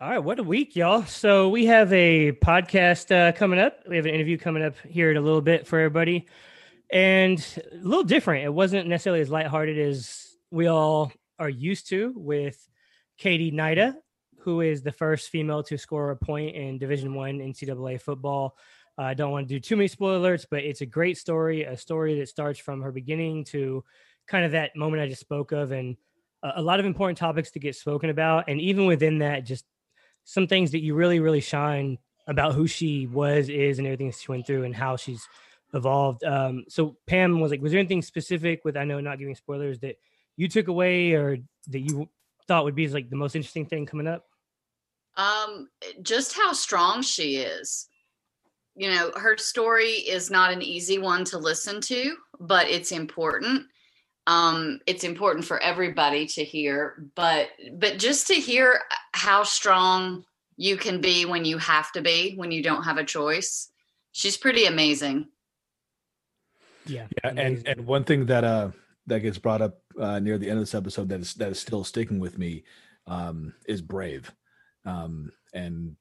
All right, what a week, y'all. So we have a podcast uh, coming up. We have an interview coming up here in a little bit for everybody. And a little different. It wasn't necessarily as lighthearted as we all are used to with Katie Hnida, who is the first female to score a point in Division One NCAA football. Uh, I don't want to do too many spoilers, but it's a great story, a story that starts from her beginning to kind of that moment I just spoke of, and a lot of important topics to get spoken about. And even within that, just some things that you really, really shine about who she was, is, and everything she went through and how she's evolved. Um, so Pam was like, was there anything specific with I know not giving spoilers that you took away or that you thought would be like the most interesting thing coming up? Um, just how strong she is. You know, her story is not an easy one to listen to, but it's important. Um, it's important for everybody to hear, but but just to hear how strong you can be when you have to be, when you don't have a choice. She's pretty amazing. Yeah. Yeah, and and one thing that uh that gets brought up uh, near the end of this episode that is that is still sticking with me um, is brave, um, and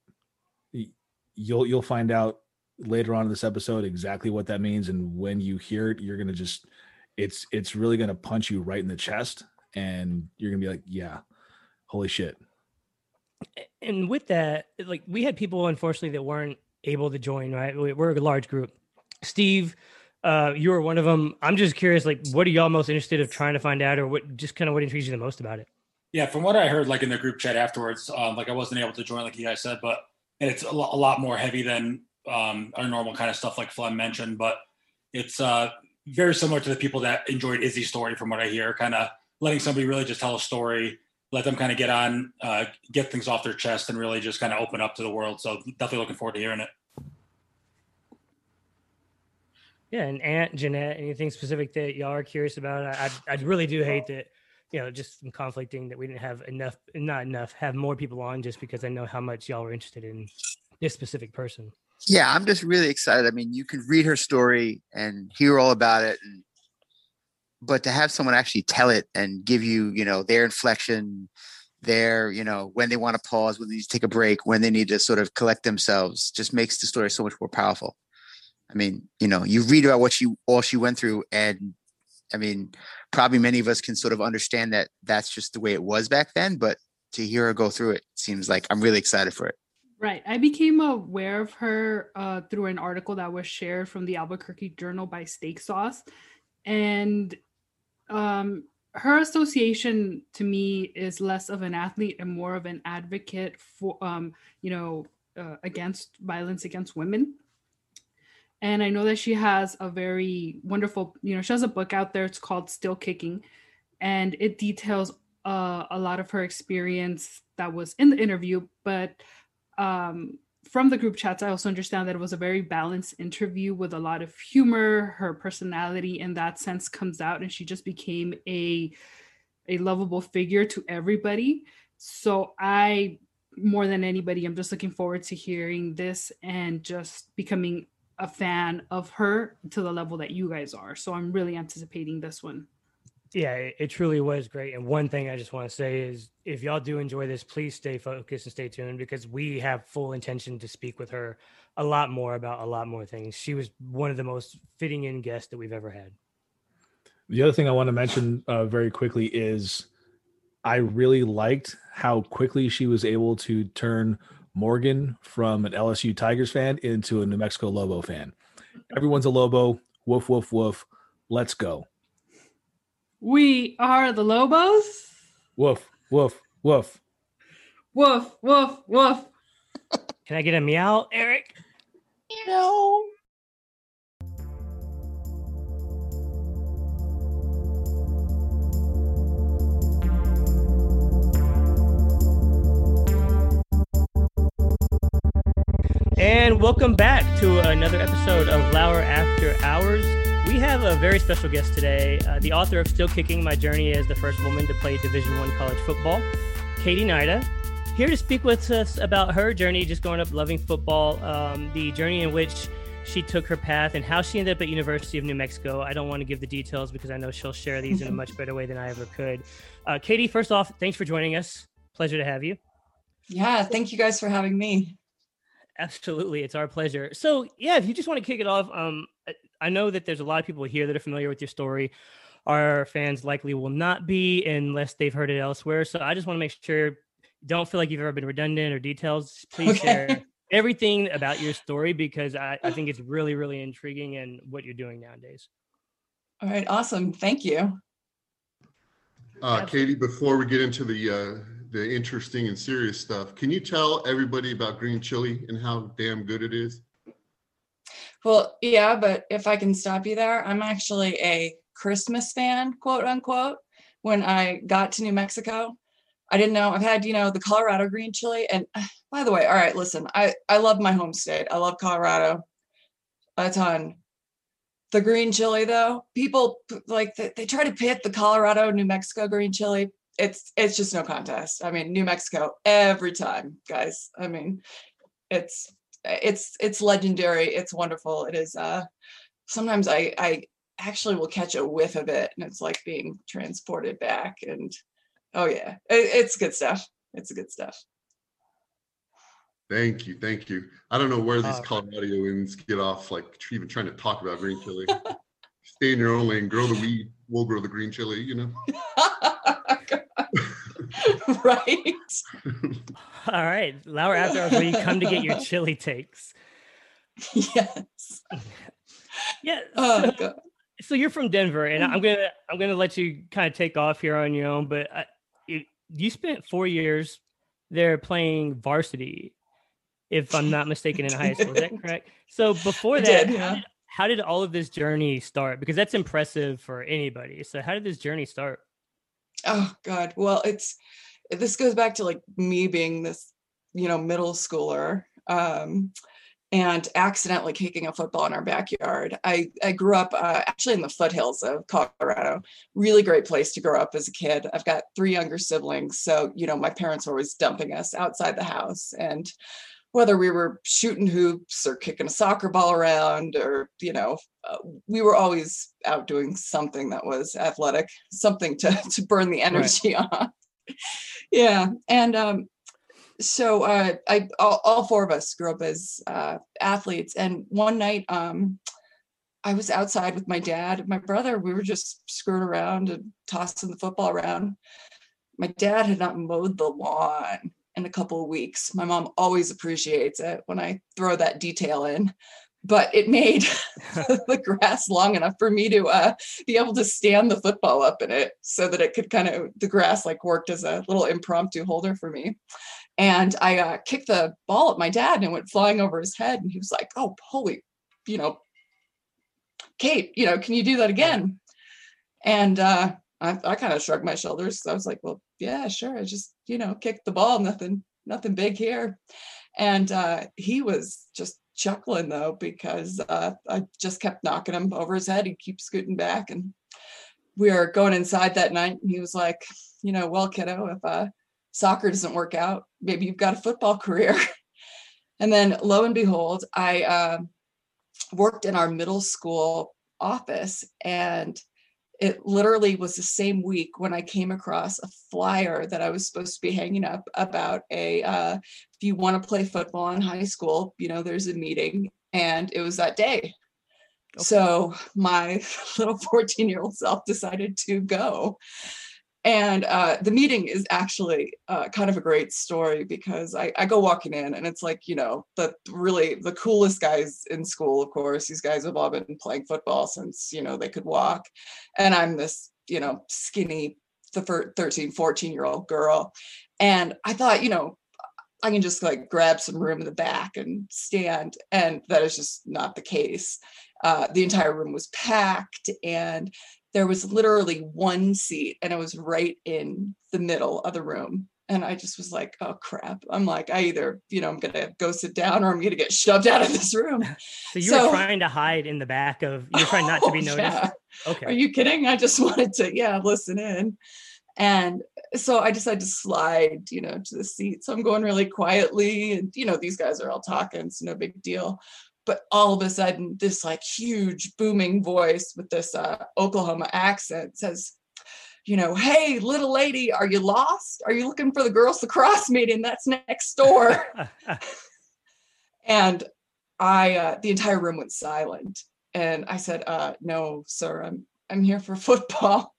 you'll you'll find out later on in this episode exactly what that means, and when you hear it, you're gonna just it's it's really gonna punch you right in the chest, and you're gonna be like, yeah, holy shit. and with that, like we had people unfortunately that weren't able to join. Right, We- we're a large group. Steve, uh, you were one of them. I'm just curious, like, what are y'all most interested of trying to find out, or what just kind of what intrigues you the most about it? Yeah, from what I heard, like in the group chat afterwards, um, like I wasn't able to join, like you guys said, but and it's a, lo- a lot more heavy than um, our normal kind of stuff, like Flem mentioned. But it's uh, very similar to the people that enjoyed Izzy's story, from what I hear. Kind of letting somebody really just tell a story, let them kind of get on, uh, get things off their chest, and really just kind of open up to the world. So definitely looking forward to hearing it. Yeah, and Aunt Jeanette, anything specific that y'all are curious about? I, I, I really do hate that, you know, just some conflicting that we didn't have enough, not enough, have more people on just because I know how much y'all were interested in this specific person. Yeah, I'm just really excited. I mean, you can read her story and hear all about it, and, but to have someone actually tell it and give you, you know, their inflection, their, you know, when they want to pause, when they need to take a break, when they need to sort of collect themselves, just makes the story so much more powerful. I mean, you know, you read about what she all she went through, and I mean, probably many of us can sort of understand that that's just the way it was back then. But to hear her go through it seems like I'm really excited for it. Right. I became aware of her uh, through an article that was shared from the Albuquerque Journal by Steak Sauce. And um, her association to me is less of an athlete and more of an advocate for, um, you know, uh, against violence against women. And I know that she has a very wonderful, you know, she has a book out there. It's called Still Kicking. And it details uh, a lot of her experience that was in the interview. But um, from the group chats, I also understand that it was a very balanced interview with a lot of humor. Her personality in that sense comes out, and she just became a a lovable figure to everybody. So I, more than anybody, I'm just looking forward to hearing this and just becoming a fan of her to the level that you guys are. So I'm really anticipating this one. Yeah, it, it truly was great. And one thing I just want to say is if y'all do enjoy this, please stay focused and stay tuned because we have full intention to speak with her a lot more about a lot more things. She was one of the most fitting in guests that we've ever had. The other thing I want to mention uh, very quickly is I really liked how quickly she was able to turn Morgan from an LSU Tigers fan into a New Mexico Lobo fan. Everyone's a Lobo. Woof, woof, woof. Let's go. We are the Lobos. Woof, woof, woof. Woof, woof, woof. Can I get a meow, Eric? No. And welcome back to another episode of Lauer After Hours. We have a very special guest today, uh, the author of Still Kicking: My Journey as the First Woman to Play Division One College Football, Katie Hnida. here to speak with us about her journey, just growing up loving football, um, the journey in which she took her path, and how she ended up at University of New Mexico. I don't want to give the details because I know she'll share these in a much better way than I ever could. Uh, Katie, first off, thanks for joining us. Pleasure to have you. Yeah, thank you guys for having me. Absolutely, it's our pleasure. So, yeah, if you just want to kick it off, um, I know that there's a lot of people here that are familiar with your story. Our fans likely will not be unless they've heard it elsewhere. So, I just want to make sure don't feel like you've ever been redundant or details. Please okay. share everything about your story because I, I think it's really, really intriguing and what you're doing nowadays. All right, awesome. Thank you. Uh, Katie, before we get into the uh, the interesting and serious stuff, can you tell everybody about green chili and how damn good it is? Well, yeah, but if I can stop you there, I'm actually a Christmas fan, quote unquote. When I got to New Mexico, I didn't know I've had, you know, the Colorado green chili. And by the way, all right, listen, I, I love my home state. I love Colorado a ton. The green chili, though, people like they, they try to pit the Colorado, New Mexico green chili. It's it's just no contest. I mean, New Mexico every time, guys. I mean, it's it's it's legendary. It's wonderful. It is. Uh, sometimes I I actually will catch a whiff of it, and it's like being transported back. And Oh yeah, it, it's good stuff. It's good stuff. Thank you, thank you. I don't know where these uh, Coloradoans get off, like even trying to talk about green chili. Stay in your own lane, grow the weed. We'll grow the green chili. You know. right. All right, Lauer after hours you come to get your chili takes. Yes. yeah. Oh, so, so, you're from Denver, and I'm mm. gonna I'm gonna let you kind of take off here on your own, but uh, I, you spent four years there playing varsity, if I'm not mistaken, in high school. Is that correct? So before that, did, yeah. how, did, how did all of this journey start? Because that's impressive for anybody. So how did this journey start? Oh God. Well, it's this goes back to like me being this, you know, middle schooler. Um, and accidentally kicking a football in our backyard. I, I grew up uh, actually in the foothills of Colorado. Really great place to grow up as a kid. I've got three younger siblings. So, you know, my parents were always dumping us outside the house. And whether we were shooting hoops or kicking a soccer ball around or, you know, uh, we were always out doing something that was athletic, something to, to burn the energy right. on. Yeah. And um, so uh, I all, all, four of us grew up as uh, athletes, and one night um, I was outside with my dad and my brother. We were just screwing around and tossing the football around. My dad had not mowed the lawn in a couple of weeks. My mom always appreciates it when I throw that detail in. But it made the grass long enough for me to uh, be able to stand the football up in it so that it could kind of, the grass like worked as a little impromptu holder for me. And I uh, kicked the ball at my dad and it went flying over his head. And he was like, oh, holy, you know, Kate, you know, can you do that again? And uh, I, I kind of shrugged my shoulders. I was like, well, yeah, sure. I just, you know, kicked the ball, nothing, nothing big here. And uh, he was just chuckling though, because uh, I just kept knocking him over his head. He keeps scooting back. And we were going inside that night. And he was like, you know, well, kiddo, if uh, soccer doesn't work out, maybe you've got a football career. and then lo and behold, I uh, worked in our middle school office and it literally was the same week when I came across a flyer that I was supposed to be hanging up about a uh, if you want to play football in high school, you know, there's a meeting, and it was that day. Okay. So my little 14 year old self decided to go and uh, the meeting is actually uh, kind of a great story because I, I, go walking in and it's like you know the really the coolest guys in school of course. These guys have all been playing football since you know they could walk. And i'm this you know skinny the 13 14 year old girl. And i thought you know i can just like grab some room in the back and stand. And that is just not the case. Uh, the entire room was packed and there was literally one seat and it was right in the middle of the room. And i just was like oh crap. I'm like i either you know i'm gonna go sit down or i'm gonna get shoved out of this room. So you so, were trying to hide in the back of you're trying not to oh, be noticed? Yeah. okay. Are you kidding? I just wanted to yeah listen in. And so i decided to slide you know to the seat. So i'm going really quietly and you know these guys are all talking it's no big deal but all of a sudden this like huge booming voice with this uh, oklahoma accent says you know, hey, little lady, are you lost? Are you looking for the girls lacrosse meeting? That's next door. and I, uh, the entire room went silent. And I said, uh, no, sir, I'm, I'm here for football.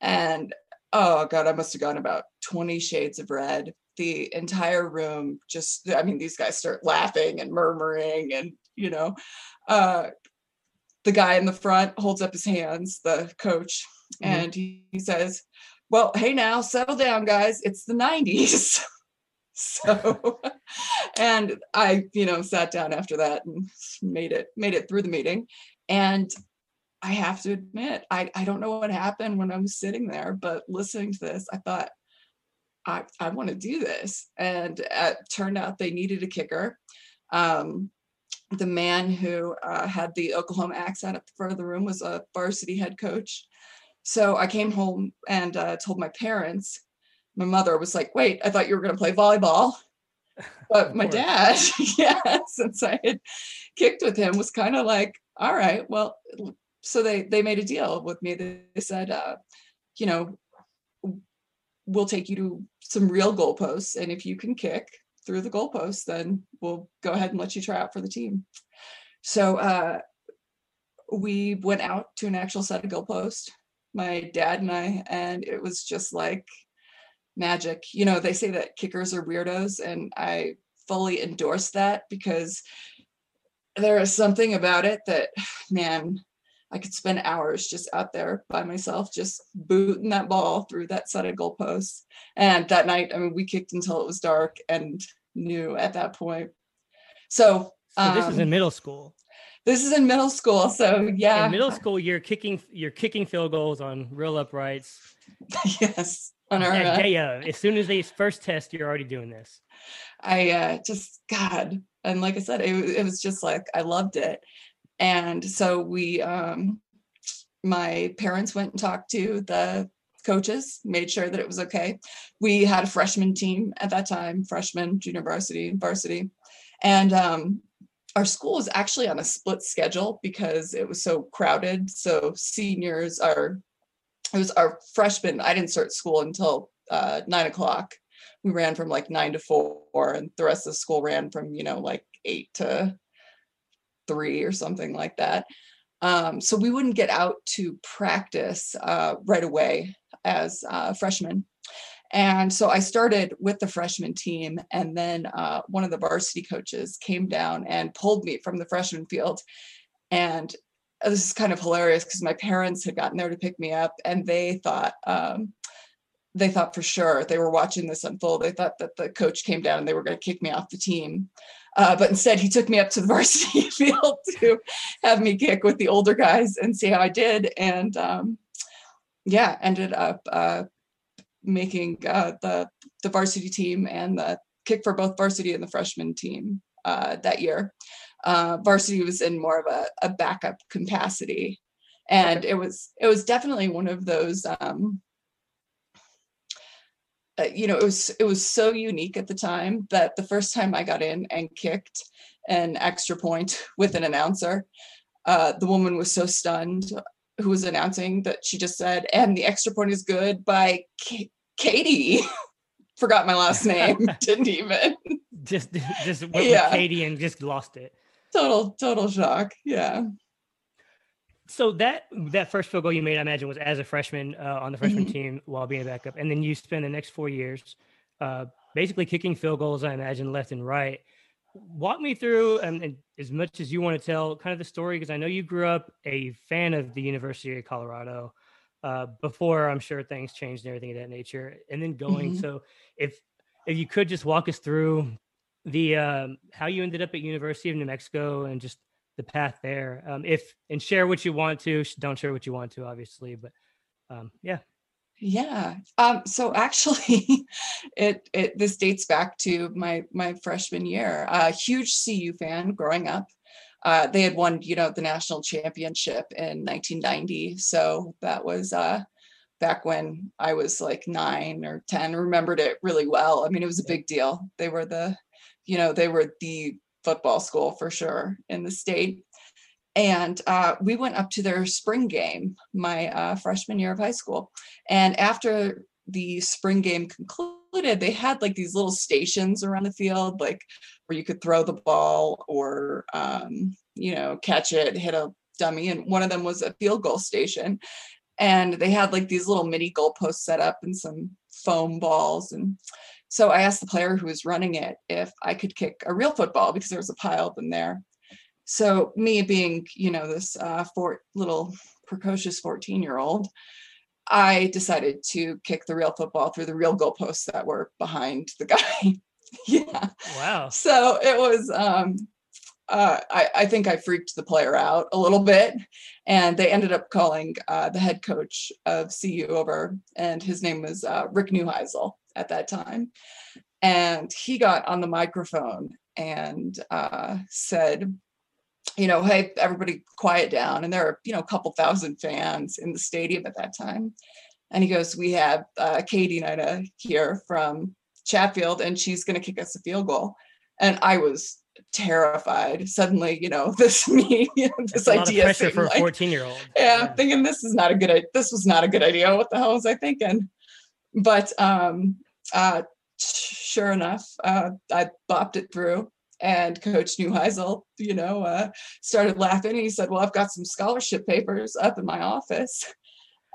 And oh God, I must have gone about 20 shades of red. The entire room just, I mean, these guys start laughing and murmuring and, you know, uh, the guy in the front holds up his hands, the coach, mm-hmm. and he, he says, Well, hey now, settle down, guys. It's the 90s. so and I, you know, sat down after that and made it, made it through the meeting. And I have to admit, I, I don't know what happened when I was sitting there, but listening to this, I thought, I, I want to do this. And it turned out they needed a kicker. Um, the man who uh, had the Oklahoma accent at the front of the room was a varsity head coach. So I came home and uh, told my parents. My mother was like, "Wait, I thought you were going to play volleyball." But my dad, yeah, since I had kicked with him, was kind of like, "All right, well." So they they made a deal with me. They said, uh, "You know, we'll take you to some real goalposts, and if you can kick, through the goalpost, then we'll go ahead and let you try out for the team. So uh, we went out to an actual set of goalpost, my dad and I, and it was just like magic. You know, they say that kickers are weirdos, and I fully endorse that because there is something about it that, man, I could spend hours just out there by myself, just booting that ball through that set of goalposts. And that night, I mean, we kicked until it was dark and knew at that point. So, so this is in um, middle school. This is in middle school. So yeah. In middle school, you're kicking you're kicking field goals on real uprights. yes. On our yeah, as soon as they first test, you're already doing this. I uh, just God, and like I said, it, it was just like I loved it and so we um my parents went and talked to the coaches made sure that it was okay. We had a freshman team at that time freshman junior varsity varsity. And um our school was actually on a split schedule because it was so crowded. So seniors are it was our freshmen i didn't start school until uh, nine o'clock. We ran from like nine to four and the rest of the school ran from you know like eight to three or something like that. Um, so we wouldn't get out to practice uh, right away as uh, freshmen. And so I started with the freshman team, and then uh, one of the varsity coaches came down and pulled me from the freshman field. And this is kind of hilarious because my parents had gotten there to pick me up, and they thought um, they thought for sure they were watching this unfold. They thought that the coach came down and they were going to kick me off the team. Uh, but instead, he took me up to the varsity field to have me kick with the older guys and see how I did. And um, yeah, ended up uh, making uh, the the varsity team and the kick for both varsity and the freshman team uh, that year. Uh, varsity was in more of a, a backup capacity, and it was it was definitely one of those. Um, uh, you know it was it was so unique at the time that the first time i got in and kicked an extra point with an announcer uh, the woman was so stunned who was announcing that she just said and the extra point is good by K- katie. Forgot my last name. Didn't even. Just just went yeah. with katie and just lost it. Total total shock. Yeah so that that first field goal you made, I imagine, was as a freshman uh, on the freshman mm-hmm. team while being a backup, and then you spend the next four years uh, basically kicking field goals. I imagine left and right. Walk me through, and, and as much as you want to tell, kind of the story, because I know you grew up a fan of the University of Colorado uh, before. I'm sure things changed and everything of that nature, and then going. Mm-hmm. So if if you could just walk us through the um, how you ended up at University of New Mexico and just the path there. Um, if and share what you want to. Don't share what you want to, obviously, but um, yeah. Yeah. Um, so actually, it it this dates back to my my freshman year. A uh, huge CU fan growing up. Uh, they had won, you know, the national championship in 1990. So that was uh, back when I was like nine or 10. Remembered it really well. I mean, it was a big deal. They were the, you know, they were the football school for sure in the state. and uh, we went up to their spring game my uh, freshman year of high school. And after the spring game concluded they had like these little stations around the field like where you could throw the ball or um, you know catch it hit a dummy. And one of them was a field goal station. And they had like these little mini goalposts set up and some foam balls and so i asked the player who was running it if i could kick a real football because there was a pile of them there. So me being you know this uh four little precocious 14 year old i decided to kick the real football through the real goalposts that were behind the guy. Yeah. Wow. so it was um uh, I, I think I freaked the player out a little bit, and they ended up calling uh, the head coach of CU over, and his name was uh, Rick Neuheisel at that time, and he got on the microphone and uh, said, you know, hey, everybody, quiet down, and there are you know a couple thousand fans in the stadium at that time, and he goes, we have uh, Katie Hnida here from Chatfield, and she's going to kick us a field goal, and I was terrified. Suddenly you know this me this idea pressure for a 14 year old. yeah. i'm thinking this is not a good this was not a good idea. What the hell was i thinking? But um uh sure enough uh i bopped it through and coach Neuheisel, you know uh started laughing he said well i've got some scholarship papers up in my office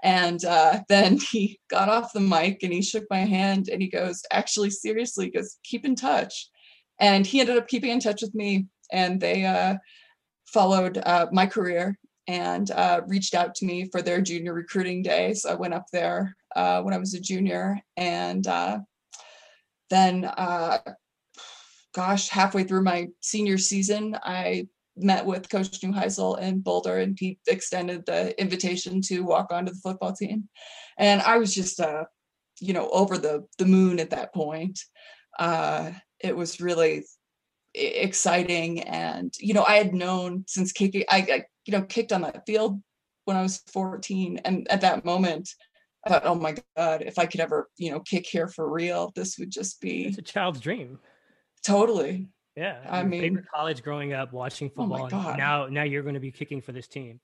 and uh, then he got off the mic and he shook my hand and he goes, actually, seriously, he goes, keep in touch. And he ended up keeping in touch with me and they uh, followed uh, my career and uh, reached out to me for their junior recruiting day. So I went up there uh, when I was a junior and uh, then, uh, gosh, halfway through my senior season, I met with Coach Neuheisel in Boulder, and he extended the invitation to walk onto the football team. And I was just, uh, you know, over the the moon at that point. Uh, it was really exciting, and you know, I had known since kicking, I, I you know kicked on that field when I was 14, and at that moment. I thought, oh my God, if I could ever, you know, kick here for real, this would just be It's a child's dream. totally Yeah. I your mean- college growing up, watching Oh my football. and God. now, now you're going to be kicking for this team.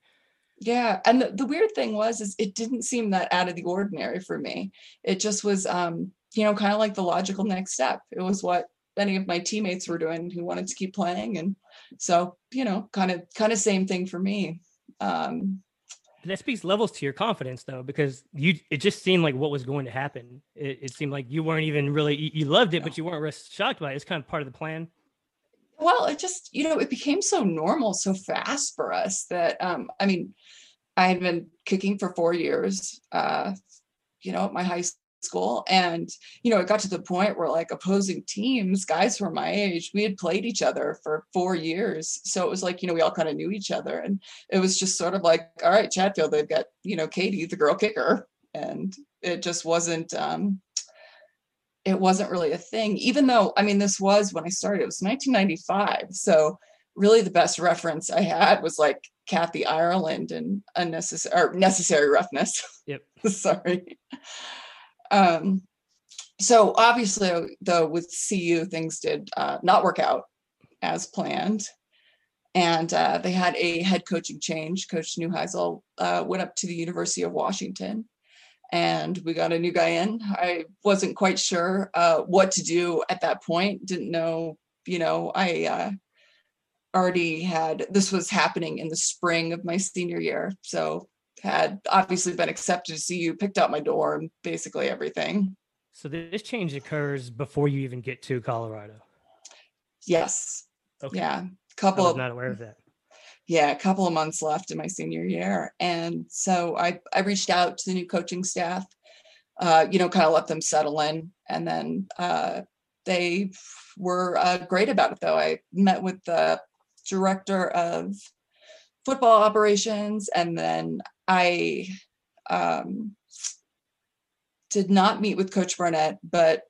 Yeah, and the, the weird thing was is it didn't seem that out of the ordinary for me. It just was um, you know, kind of like the logical next step. It was what many of my teammates were doing who wanted to keep playing and so, you know, kind of kind of same thing for me. Um that speaks levels to your confidence, though, because you it just seemed like what was going to happen. It, it seemed like you weren't even really you, you loved it, but you weren't shocked by it. It's kind of part of the plan. well, it just, you know, it became so normal so fast for us that um I mean, I had been kicking for 4 years uh you know, at my high school. And you know it got to the point where like opposing teams guys who were my age we had played each other for four years. So it was like you know we all kind of knew each other. And it was just sort of like all right chatfield they've got you know katie the girl kicker. And it just wasn't um it wasn't really a thing even though i mean this was when i started it was 1995 so really the best reference i had was like kathy ireland and unnecessary or necessary roughness. Yep. sorry um so obviously though with cu things did uh, not work out as planned. And uh, they had a head coaching change. Coach neuheisel uh, went up to the university of washington and we got a new guy in. I wasn't quite sure uh, what to do at that point. Didn't know you know i uh, already had this was happening in the spring of my senior year. So had obviously been accepted to CU, picked out my dorm, basically everything. So this change occurs before you even get to Colorado. Yes. Okay. Yeah. I Couple was of not aware of that. yeah, a couple of months left in my senior year. And so I I reached out to the new coaching staff, uh, you know, kind of let them settle in. And then uh they were uh, great about it though. I met with the director of football operations and then I um did not meet with Coach Barnett, but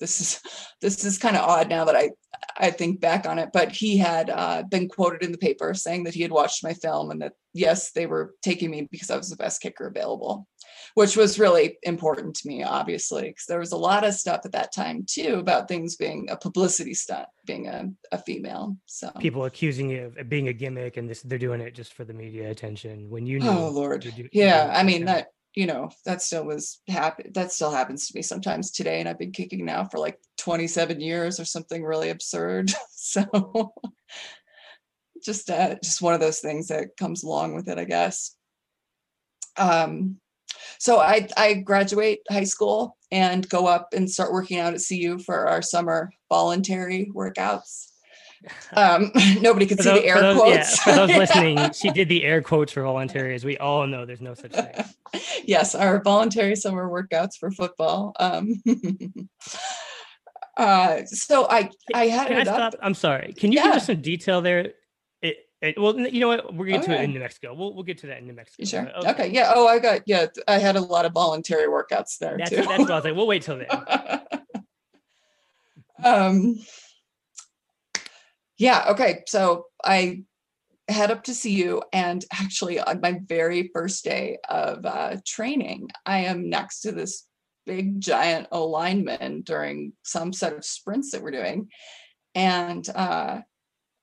this is this is kind of odd now that I I think back on it. But he had uh, been quoted in the paper saying that he had watched my film and that yes, they were taking me because I was the best kicker available, which was really important to me, obviously, because there was a lot of stuff at that time too about things being a publicity stunt, being a, a female. So People accusing you of being a gimmick and this they're doing it just for the media attention when you Oh Lord. do- Yeah, I mean that you know that still was happen that still happens to me sometimes today and I've been kicking now for like 27 years or something really absurd. so just uh just one of those things that comes along with it, I guess. Um so I I graduate high school and go up and start working out at CU for our summer voluntary workouts. Um nobody could see tho- the air those, quotes. Yeah, for those listening, she did the air quotes for voluntary, as we all know. There's no such thing. yes, our voluntary summer workouts for football. Um, uh, so I I had Can I it up. stop? I'm sorry. Can you give us some detail there? It, well, you know what? We're getting to it Okay. in New Mexico. We'll we'll get to that in New Mexico. Sure. but Okay. Yeah. Oh, I got yeah. I had a lot of voluntary workouts there That's, too. that's what I was like. We'll wait till then. um. Yeah. Okay. So I head up to CU, and actually, on my very first day of uh, training, I am next to this big giant alignment during some set of sprints that we're doing, and uh,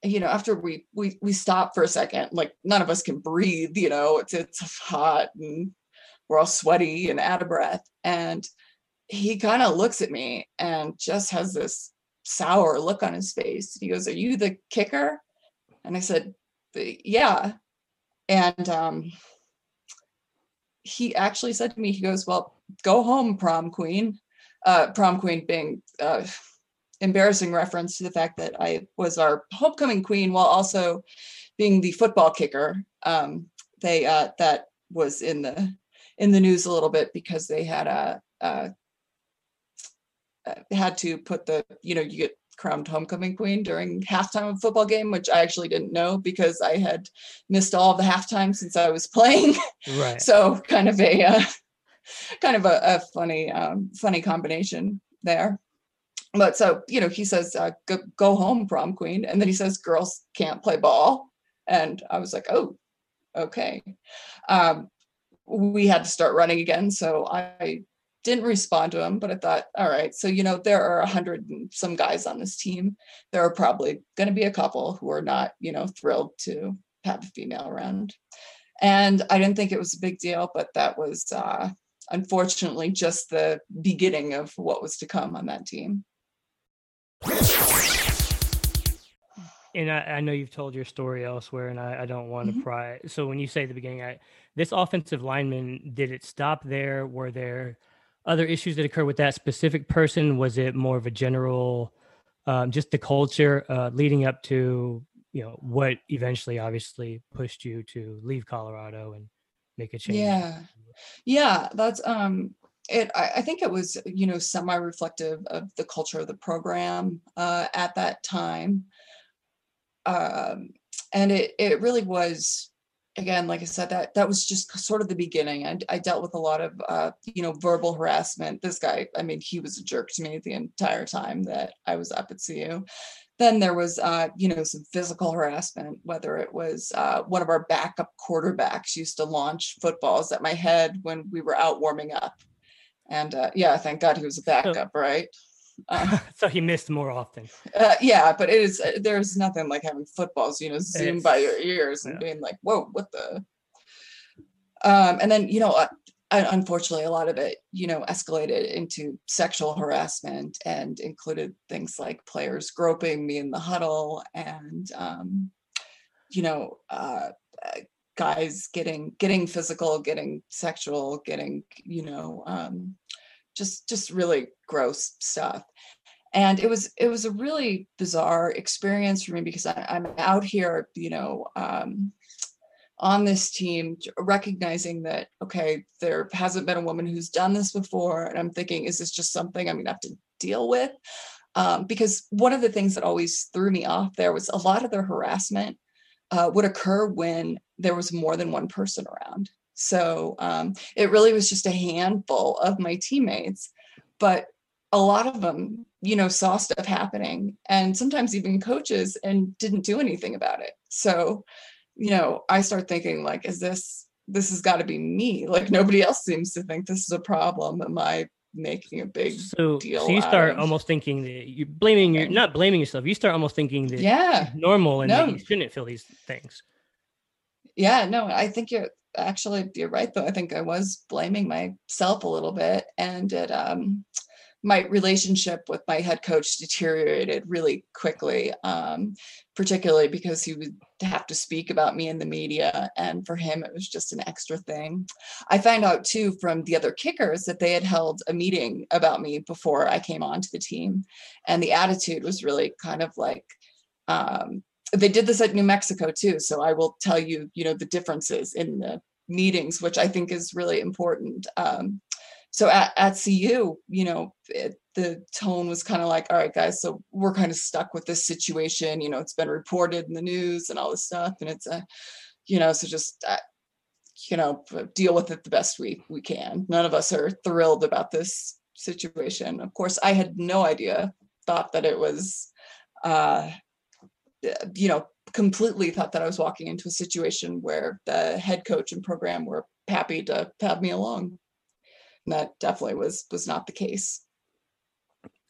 you know, after we we we stop for a second, like none of us can breathe. You know, it's it's hot and we're all sweaty and out of breath, and he kind of looks at me and just has this sour look on his face. He goes, "Are you the kicker?" And I said, "Yeah." And um, he actually said to me, "He goes, well, go home, prom queen." Uh, prom queen being uh, embarrassing reference to the fact that I was our homecoming queen while also being the football kicker. Um, they uh, that was in the in the news a little bit because they had a, a uh, had to put the you know you get crowned homecoming queen during halftime of a football game which i actually didn't know because i had missed all the halftime since i was playing Right. so kind of a uh, kind of a, a funny um, funny combination there but so you know he says uh, go, go home prom queen. And then he says girls can't play ball. And i was like oh okay. Um, we had to start running again so i didn't respond to him but i thought all right so you know there are a hundred and some guys on this team. There are probably going to be a couple who are not you know thrilled to have a female around. And i didn't think it was a big deal but that was uh unfortunately just the beginning of what was to come on that team and I, I know you've told your story elsewhere, and I, I don't want to Mhm. pry. So when you say the beginning, I, this offensive lineman, did it stop there? Were there other issues that occurred with that specific person? Was it more of a general, um, just the culture uh, leading up to you know what eventually, obviously, pushed you to leave Colorado and make a change? Yeah. Yeah, that's um it I, think it was, you know, semi-reflective of the culture of the program uh at that time. Um and it it really was again, like I said, that that was just sort of the beginning. I, I dealt with a lot of uh, you know, verbal harassment. This guy, I mean, he was a jerk to me the entire time that I was up at CU then there was uh, you know some physical harassment whether it was uh, one of our backup quarterbacks used to launch footballs at my head when we were out warming up and uh, yeah thank god he was a backup right uh, so he missed more often. uh, yeah but it is uh, there's nothing like having footballs you know zoom by your ears and yeah. being like whoa what the um and then you know uh, unfortunately a lot of it you know escalated into sexual harassment and included things like players groping me in the huddle and um you know uh uh, guys getting getting physical getting sexual getting you know um just just really gross stuff. And it was it was a really bizarre experience for me because I, i'm out here you know um on this team recognizing that okay there hasn't been a woman who's done this before. And i'm thinking is this just something i'm gonna have to deal with? Um, because one of the things that always threw me off there was a lot of the harassment uh, would occur when there was more than one person around so um, it really was just a handful of my teammates but a lot of them you know saw stuff happening and sometimes even coaches and didn't do anything about it so you know, I start thinking like, is this this has got to be me. Like nobody else seems to think this is a problem. Am I making a big So, deal so you start of- almost thinking that you're blaming your not blaming yourself. You start almost thinking that yeah normal and No. you shouldn't feel these things. Yeah no i think you're actually you're right though. I think i was blaming myself a little bit and it um my relationship with my head coach deteriorated really quickly um particularly because he would have to speak about me in the media and for him it was just an extra thing. I found out too from the other kickers that they had held a meeting about me before i came onto the team and the attitude was really kind of like um they did this at New Mexico too. So I will tell you, you know, the differences in the meetings, which I think is really important. Um, so at, at CU, you know, it, the tone was kind of like, all right, guys, so we're kind of stuck with this situation. You know, it's been reported in the news and all this stuff, and it's a, you know, so just, uh, you know, deal with it the best we we can. None of us are thrilled about this situation. Of course, I had no idea, thought that it was. Uh, you know, completely thought that I was walking into a situation where the head coach and program were happy to have me along. And that definitely was was not the case.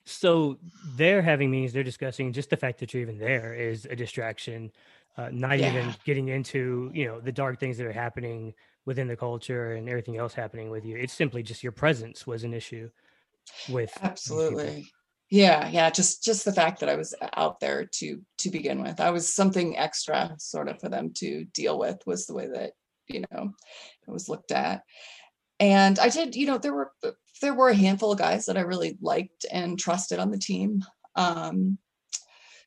So they're having meetings, they're discussing just the fact that you're even there is a distraction. Uh, not even getting into you know the dark things that are happening within the culture and everything else happening with you. It's simply just your presence was an issue with. Absolutely. Yeah, yeah, just just the fact that I was out there to to begin with. I was something extra sort of for them to deal with was the way that, you know, it was looked at. And I did, you know, there were there were a handful of guys that I really liked and trusted on the team. Um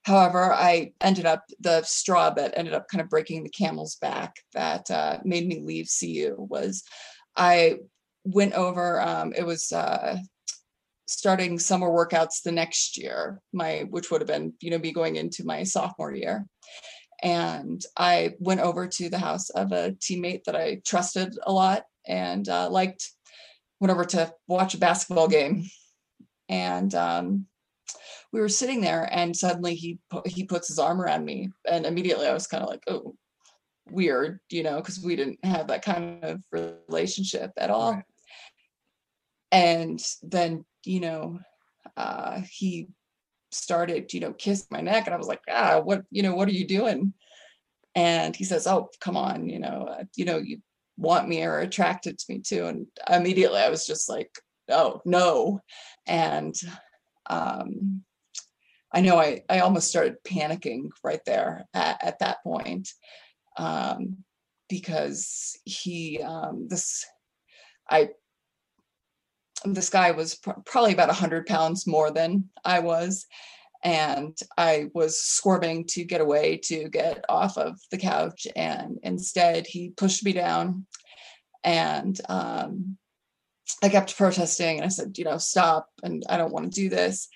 However, I ended up the straw that ended up kind of breaking the camel's back that uh, made me leave CU was I went over. Um, it was uh, starting summer workouts the next year, my which would have been you know me going into my sophomore year, and I went over to the house of a teammate that I trusted a lot and uh, liked. Went over to watch a basketball game, and um, we were sitting there and suddenly he he puts his arm around me and immediately I was kind of like oh weird you know because we didn't have that kind of relationship at all Right. And then you know uh he started you know kissing my neck and I was like ah what you know what are you doing? And he says oh come on you know uh, you know you want me or attracted to me too. And immediately I was just like oh no. And um I know I, I almost started panicking right there at, at that point um, because he, um, this, I, this guy was pr- probably about 100 pounds more than I was. And I was squirming to get away to get off of the couch. And instead, he pushed me down. And um, I kept protesting. And I said, you know, stop. And I don't want to do this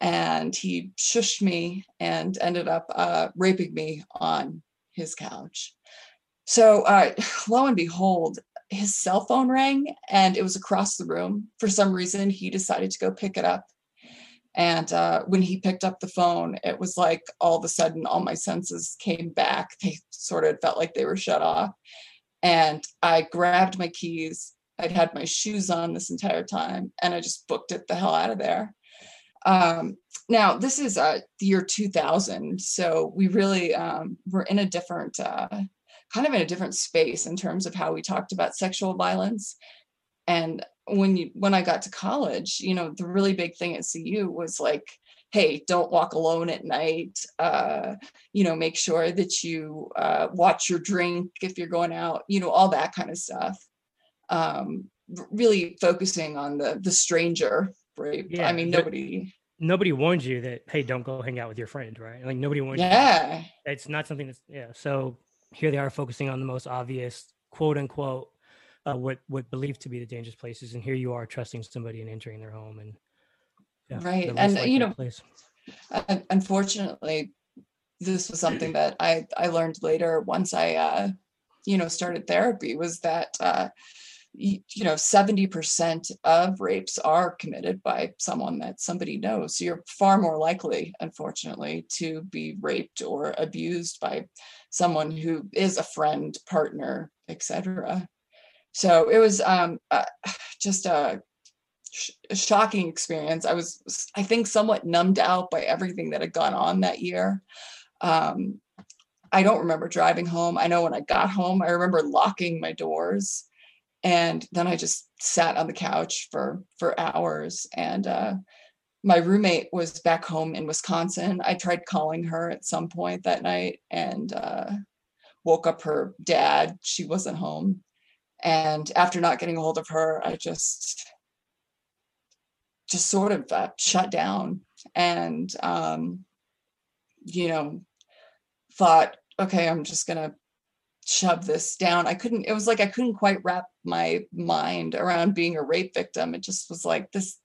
and he shushed me and ended up uh, raping me on his couch. So, uh, lo and behold, his cell phone rang and it was across the room. For some reason, he decided to go pick it up. And uh, when he picked up the phone, it was like all of a sudden all my senses came back. They sort of felt like they were shut off. And I grabbed my keys. I'd had my shoes on this entire time and I just booked it the hell out of there. Um, now this is uh, the year 2000, so we really um, we're in a different, uh, kind of in a different space in terms of how we talked about sexual violence. And when you when I got to college, you know, the really big thing at CU was like, hey, don't walk alone at night. Uh, you know, make sure that you uh, watch your drink if you're going out. You know, all that kind of stuff. Um, really focusing on the the stranger rape. Yeah, I mean, nobody. Nobody warned you that hey, don't go hang out with your friend, right? Like nobody warned you. Yeah, it's not something that's yeah so here they are focusing on the most obvious quote unquote uh, what what believed to be the dangerous places and here you are trusting somebody and entering their home and yeah, Right, and, you know, place. Unfortunately, this was something that I I learned later once I uh, you know started therapy was that uh, you know 70% of rapes are committed by someone that somebody knows. So you're far more likely, unfortunately, to be raped or abused by someone who is a friend, partner, etc. So it was um, uh, just a, sh- shocking experience. I was, I think, somewhat numbed out by everything that had gone on that year. Um, I don't remember driving home. I know when I got home, I remember locking my doors, and then I just sat on the couch for for hours. And uh, my roommate was back home in Wisconsin. I tried calling her at some point that night and uh, woke up her dad. She wasn't home. And after not getting a hold of her, I just just sort of uh, shut down and um, you know thought okay i'm just gonna shove this down. I couldn't it was like i couldn't quite wrap my mind around being a rape victim. It just was like this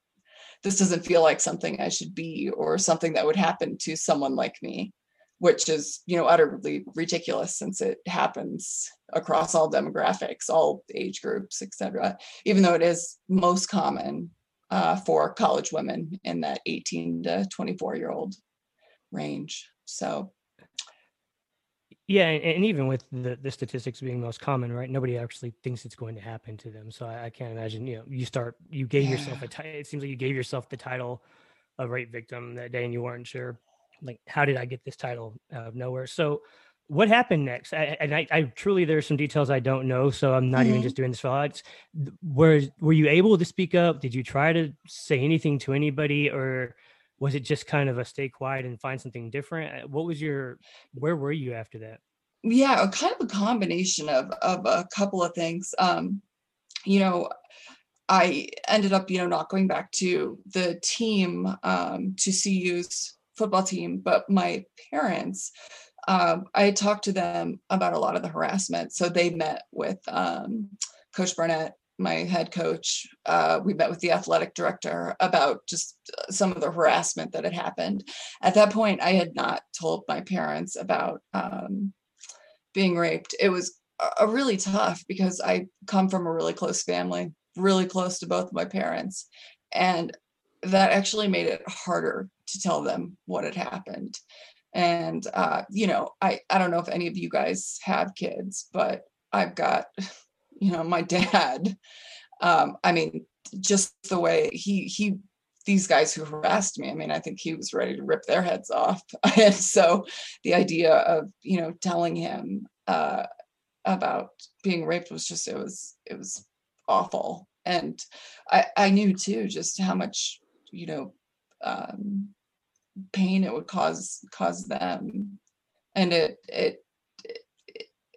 this doesn't feel like something i should be or something that would happen to someone like me which is you know utterly ridiculous since it happens across all demographics all age groups etc even though it is most common uh, for college women in that 18 to 24 year old range. So Yeah, and, and even with the, the statistics being most common, right? Nobody actually thinks it's going to happen to them. So I, I can't imagine. You know, you start, you gave yourself a. Yeah. ti- It seems like you gave yourself the title of rape victim that day, and you weren't sure, like, how did I get this title out of nowhere? So, what happened next? I, and I, I truly, there's some details I don't know, so I'm not even Mhm. just doing this for odds. Were Were you able to speak up? Did you try to say anything to anybody, or was it just kind of a stay quiet and find something different? Uh, What was your? Where were you after that? yeah a kind of a combination of of a couple of things um you know i ended up you know not going back to the team um to cu's football team but my parents um i talked to them about a lot of the harassment so they met with um coach barnett my head coach uh, we met with the athletic director about just uh, some of the harassment that had happened. At that point i had not told my parents about um, being raped. It was a- really tough because i come from a really close family really close to both my parents and that actually made it harder to tell them what had happened. And uh, you know i i don't know if any of you guys have kids but i've got you know my dad um i mean just the way he he these guys who harassed me i mean i think he was ready to rip their heads off. And so the idea of you know telling him uh about being raped was just it was it was awful. And i i knew too just how much you know um pain it would cause cause them. And it it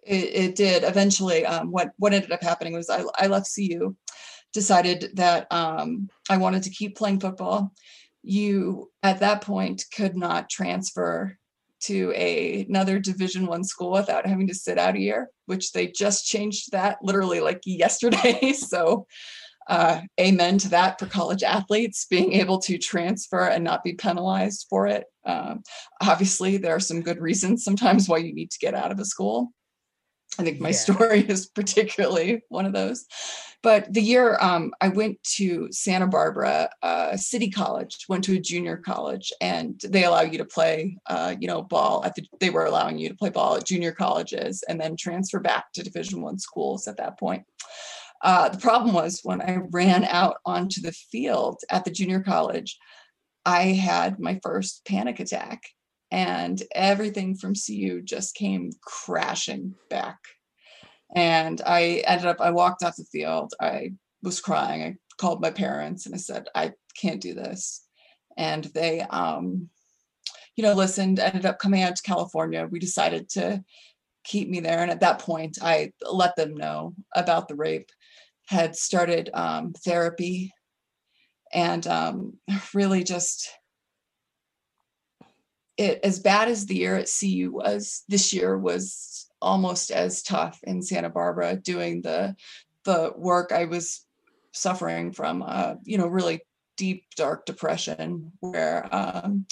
it, it did eventually um what what ended up happening was i, I left cu decided that um i wanted to keep playing football. You at that point could not transfer to a, another division one school without having to sit out a year which they just changed that literally like yesterday. So uh, amen to that for college athletes being able to transfer and not be penalized for it. Um, obviously there are some good reasons sometimes why you need to get out of a school i think my Yeah. story is particularly one of those. But the year um, i went to santa barbara uh, city college went to a junior college and they allow you to play uh, you know ball at the they were allowing you to play ball at junior colleges and then transfer back to division one schools at that point. Uh, the problem was when I ran out onto the field at the junior college, I had my first panic attack, and everything from CU just came crashing back. And I ended up, I walked off the field. I was crying. I called my parents and I said, I can't do this. And they, um, you know, listened, ended up coming out to California. We decided to keep me there. And at that point, I let them know about the rape, had started um, therapy, and um, really just it as bad as the year at CU was. This year was almost as tough in Santa Barbara doing the the work I was suffering from. Uh, you know, really deep dark depression where um,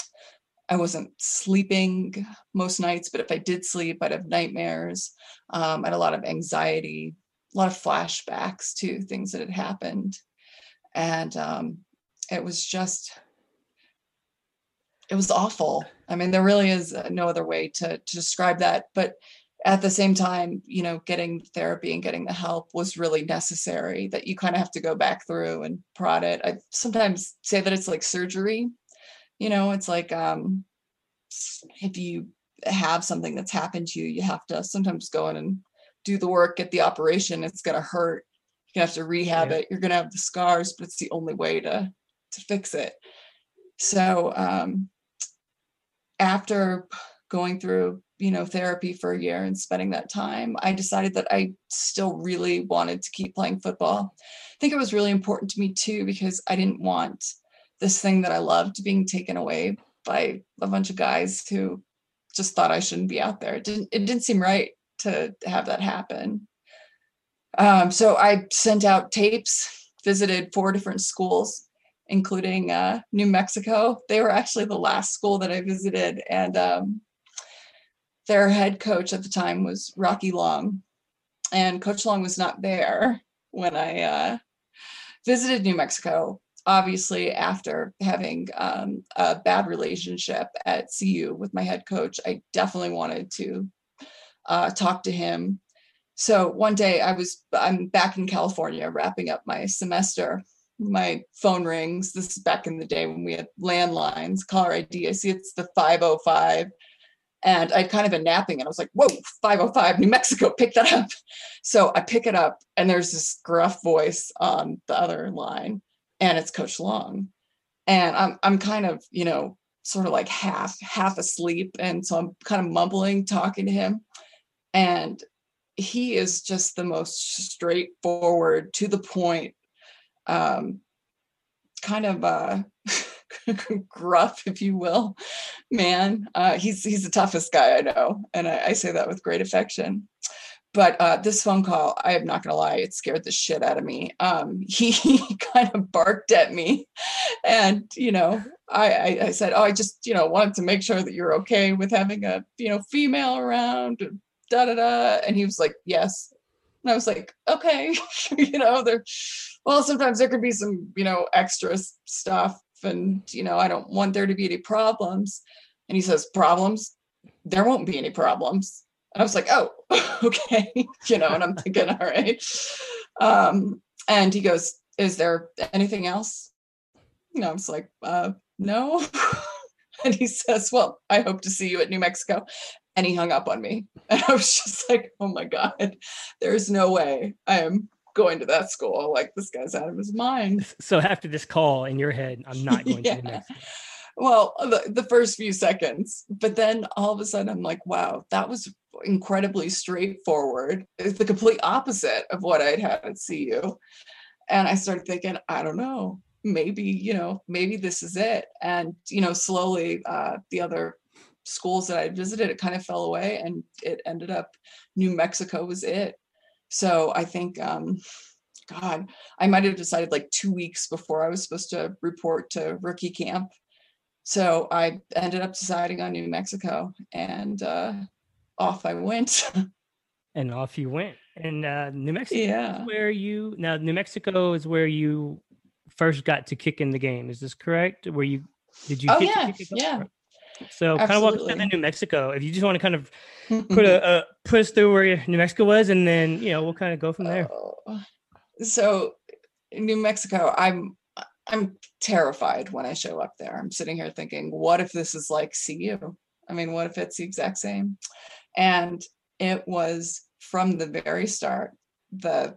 I wasn't sleeping most nights, but if I did sleep, I'd have nightmares. Um, I had a lot of anxiety, a lot of flashbacks to things that had happened. And um, it was just, it was awful. I mean, there really is uh, no other way to, to describe that. But at the same time, you know, getting therapy and getting the help was really necessary that you kind of have to go back through and prod it. I sometimes say that it's like surgery. You know, it's like um if you have something that's happened to you, you have to sometimes go in and do the work, get the operation. It's gonna hurt. You have to rehab Yeah. it. You're gonna have the scars, but it's the only way to to fix it. So um after going through you know therapy for a year and spending that time i decided that i still really wanted to keep playing football. I think it was really important to me too because i didn't want this thing that i loved being taken away by a bunch of guys who just thought i shouldn't be out there. It didn't it didn't seem right to have that happen. Um, so i sent out tapes visited four different schools including uh, New Mexico. They were actually the last school that I visited, and um, their head coach at the time was Rocky Long, and Coach Long was not there when I uh, visited New Mexico. Obviously, after having um, a bad relationship at CU with my head coach, I definitely wanted to uh, talk to him. So one day I was I'm back in California wrapping up my semester my phone rings. This is back in the day when we had landlines, caller ID. I see it's the 505. And I'd kind of been napping and I was like, whoa, 505, New Mexico, pick that up. So I pick it up and there's this gruff voice on the other line and it's Coach Long. And I'm I'm kind of, you know, sort of like half, half asleep. And so I'm kind of mumbling, talking to him. And he is just the most straightforward, to the point, um, kind of uh, gruff, if you will, man. Uh, he's he's the toughest guy I know, and I, I say that with great affection. But uh, this phone call, I am not gonna lie, it scared the shit out of me. Um, he, he kind of barked at me, and you know, I, I I said, oh, I just you know wanted to make sure that you're okay with having a you know female around. Da da da, and he was like, yes, and I was like, okay, you know, there, well, sometimes there could be some, you know, extra stuff. And, you know, I don't want there to be any problems. And he says, problems? There won't be any problems. And I was like, oh, okay, you know, and I'm thinking, all right. Um, and he goes, is there anything else? You know, I was like, uh, no. and he says, well, I hope to see you at New Mexico. And he hung up on me. And I was just like, oh my God, there's no way I am going to that school. Like this guy's out of his mind. So after this call in your head, I'm not going to New Yeah. Mexico. Well, the, the first few seconds, but then all of a sudden I'm like, wow, that was incredibly straightforward. It's the complete opposite of what I'd had at CU. And I started thinking, I don't know, maybe, you know, maybe this is it. And, you know, slowly uh, the other schools that I visited, it kind of fell away and it ended up New Mexico was it. So I think, um, God, I might have decided like two weeks before I was supposed to report to rookie camp. So I ended up deciding on New Mexico and uh, off I went. And off you went. And uh, New Mexico yeah. is where you now New Mexico is where you first got to kick in the game. Is this correct? Where you did you Oh, yeah, yeah. So kind of walk us through the New Mexico. If you just want to kind of put a uh, put us through where New Mexico was, and then you know we'll kind of go from there. Oh, so New Mexico, I'm I'm terrified when I show up there. I'm sitting here thinking, what if this is like CU? I mean, what if it's the exact same? And it was from the very start the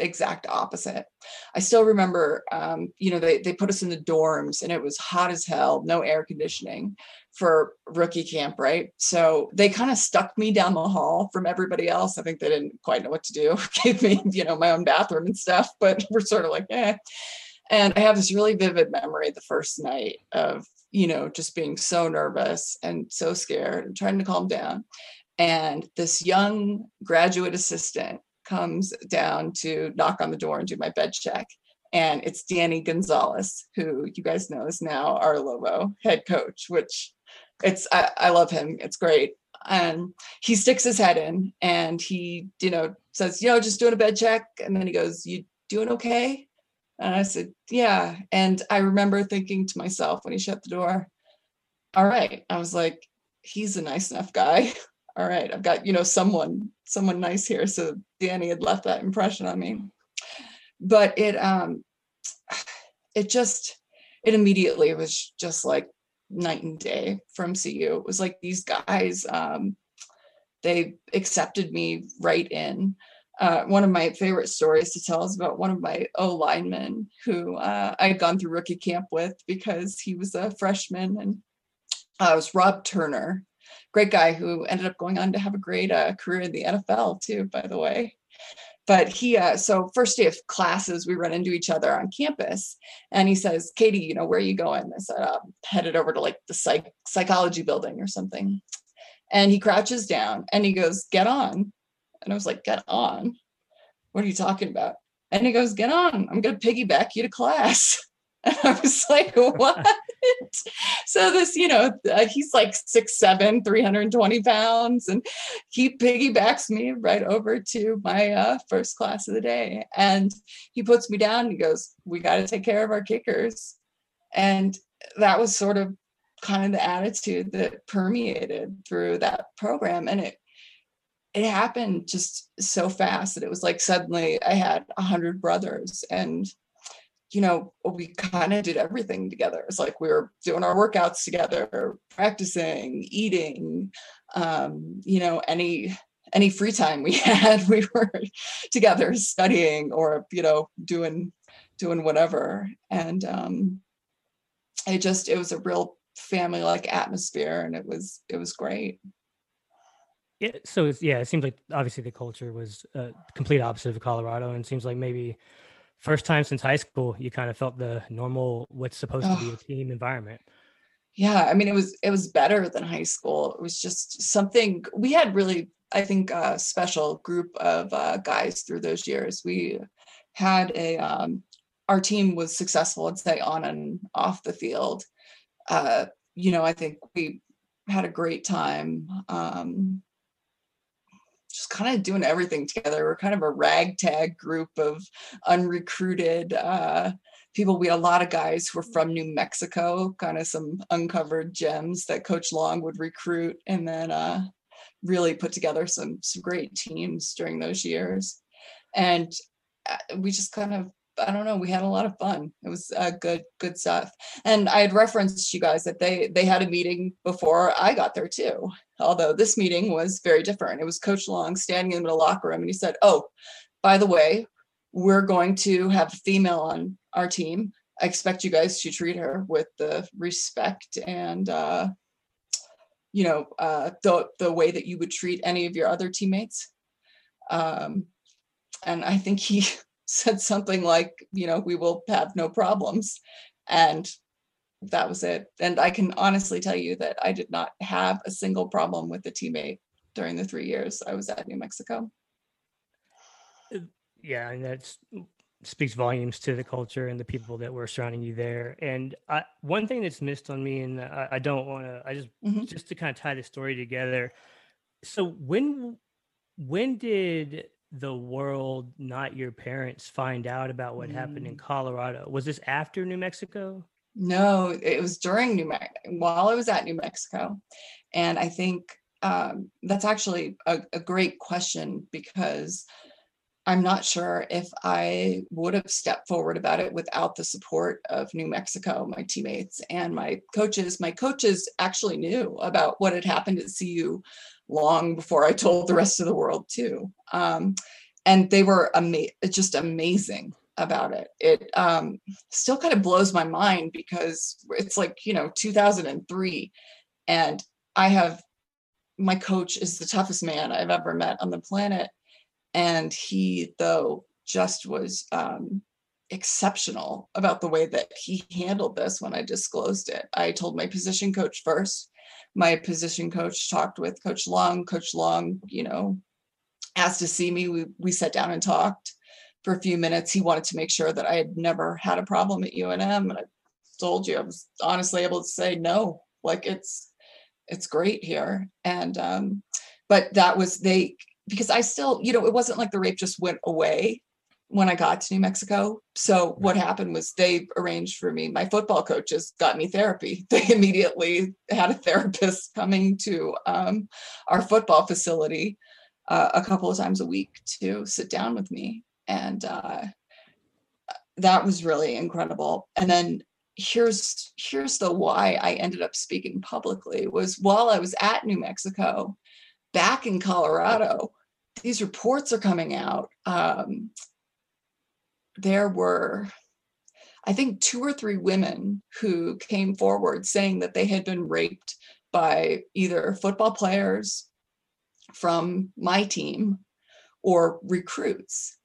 exact opposite. I still remember, um, you know, they they put us in the dorms and it was hot as hell, no air conditioning for rookie camp, right? So they kind of stuck me down the hall from everybody else. I think they didn't quite know what to do. Gave me, you know, my own bathroom and stuff, but we're sort of like, eh. And I have this really vivid memory the first night of, you know, just being so nervous and so scared and trying to calm down. And this young graduate assistant comes down to knock on the door and do my bed check. And it's Danny Gonzales, who you guys know is now our Lobo head coach, which it's I, I love him. It's great. And he sticks his head in and he, you know, says, you know, just doing a bed check. And then he goes, You doing okay? And I said, Yeah. And I remember thinking to myself when he shut the door, All right. I was like, he's a nice enough guy. all right, I've got, you know, someone, someone nice here. So Danny had left that impression on me. But it um it just it immediately was just like night and day from CU. It was like these guys, um, they accepted me right in. Uh, one of my favorite stories to tell is about one of my O linemen who uh, I had gone through rookie camp with because he was a freshman, and uh, it was Rob Turner, great guy who ended up going on to have a great uh, career in the NFL too, by the way. But he uh, so first day of classes we run into each other on campus and he says katie you know where are you going? I said i'm um, headed over to like the psych psychology building or something. And he crouches down and he goes get on. And i was like get on? What are you talking about? And he goes get on. I'm going to piggyback you to class. And I was like, what? So this, you know, uh, he's like six, seven, 320 pounds. And he piggybacks me right over to my uh, first class of the day. And he puts me down and he goes, we got to take care of our kickers. And that was sort of kind of the attitude that permeated through that program. And it, it happened just so fast that it was like suddenly I had a hundred brothers and you know, we kind of did everything together. It's like we were doing our workouts together, practicing, eating, um, you know, any any free time we had, we were together studying or, you know, doing doing whatever. And um it just it was a real family like atmosphere and it was it was great. Yeah, so it's, yeah, it seems like obviously the culture was uh, complete opposite of Colorado, and seems like maybe first time since high school you kind of felt the normal what's supposed oh. to be a team environment. Yeah i mean it was it was better than high school. It was just something we had really i think a special group of uh, guys through those years. We had a um, our team was successful i'd say on and off the field. Uh, you know i think we had a great time um, just kind of doing everything together. We're kind of a ragtag group of unrecruited uh, people. We had a lot of guys who were from New Mexico, kind of some uncovered gems that Coach Long would recruit, and then uh, really put together some some great teams during those years. And uh, we just kind of I don't know. We had a lot of fun. It was uh, good, good stuff. And I had referenced you guys that they they had a meeting before I got there too. Although this meeting was very different. It was Coach Long standing in the locker room, and he said, "Oh, by the way, we're going to have a female on our team. I expect you guys to treat her with the respect and uh, you know uh, the the way that you would treat any of your other teammates." Um, and I think he said something like, you know, we will have no problems. And that was it. And I can honestly tell you that I did not have a single problem with the teammate during the three years I was at New Mexico. Yeah, and that speaks volumes to the culture and the people that were surrounding you there. And I, one thing that's missed on me, and I, I don't want to, I just mm-hmm. just to kind of tie the story together. So when when did the world, not your parents, find out about what mm. happened in mm. Colorado? Was this after New Mexico? No, it was during New Mexico, while I was at New Mexico. And I think um, that's actually a, a great question because I'm not sure if I would have stepped forward about it without the support of New Mexico, my teammates and my coaches. My coaches actually knew about what had happened at CU long before I told the rest of the world too. Um, and they were ama- just amazing about it. It um, still kind of blows my mind because it's like, you know, 2003 and I have my coach is the toughest man I've ever met on the planet. And he, though, just was um, exceptional about the way that he handled this when I disclosed it. I told my position coach first my position coach talked with Coach Long. Coach Long, you know, asked to see me. We we sat down and talked for a few minutes. He wanted to make sure that I had never had a problem at UNM, and I told you I was honestly able to say no. Like it's it's great here, and um, but that was they because I still, you know, it wasn't like the rape just went away. When I got to New Mexico. So what happened was they arranged for me. My football coaches got me therapy. They immediately had a therapist coming to um, our football facility uh, a couple of times a week to sit down with me, and uh, that was really incredible. And then here's here's the why I ended up speaking publicly was while I was at New Mexico, back in Colorado, these reports are coming out. Um, there were, I think, two or three women who came forward saying that they had been raped by either football players from my team or recruits.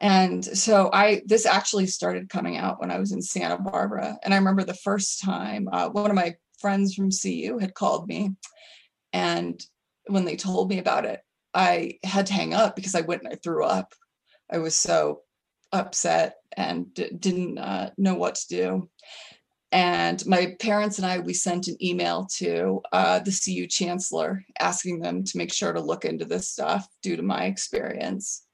And so I this actually started coming out when I was in Santa Barbara. And I remember the first time uh, one of my friends from CU had called me. And when they told me about it, I had to hang up because I went and I threw up. I was so upset and d- didn't uh, know what to do. And my parents and I, we sent an email to uh, the CU chancellor asking them to make sure to look into this stuff due to my experience.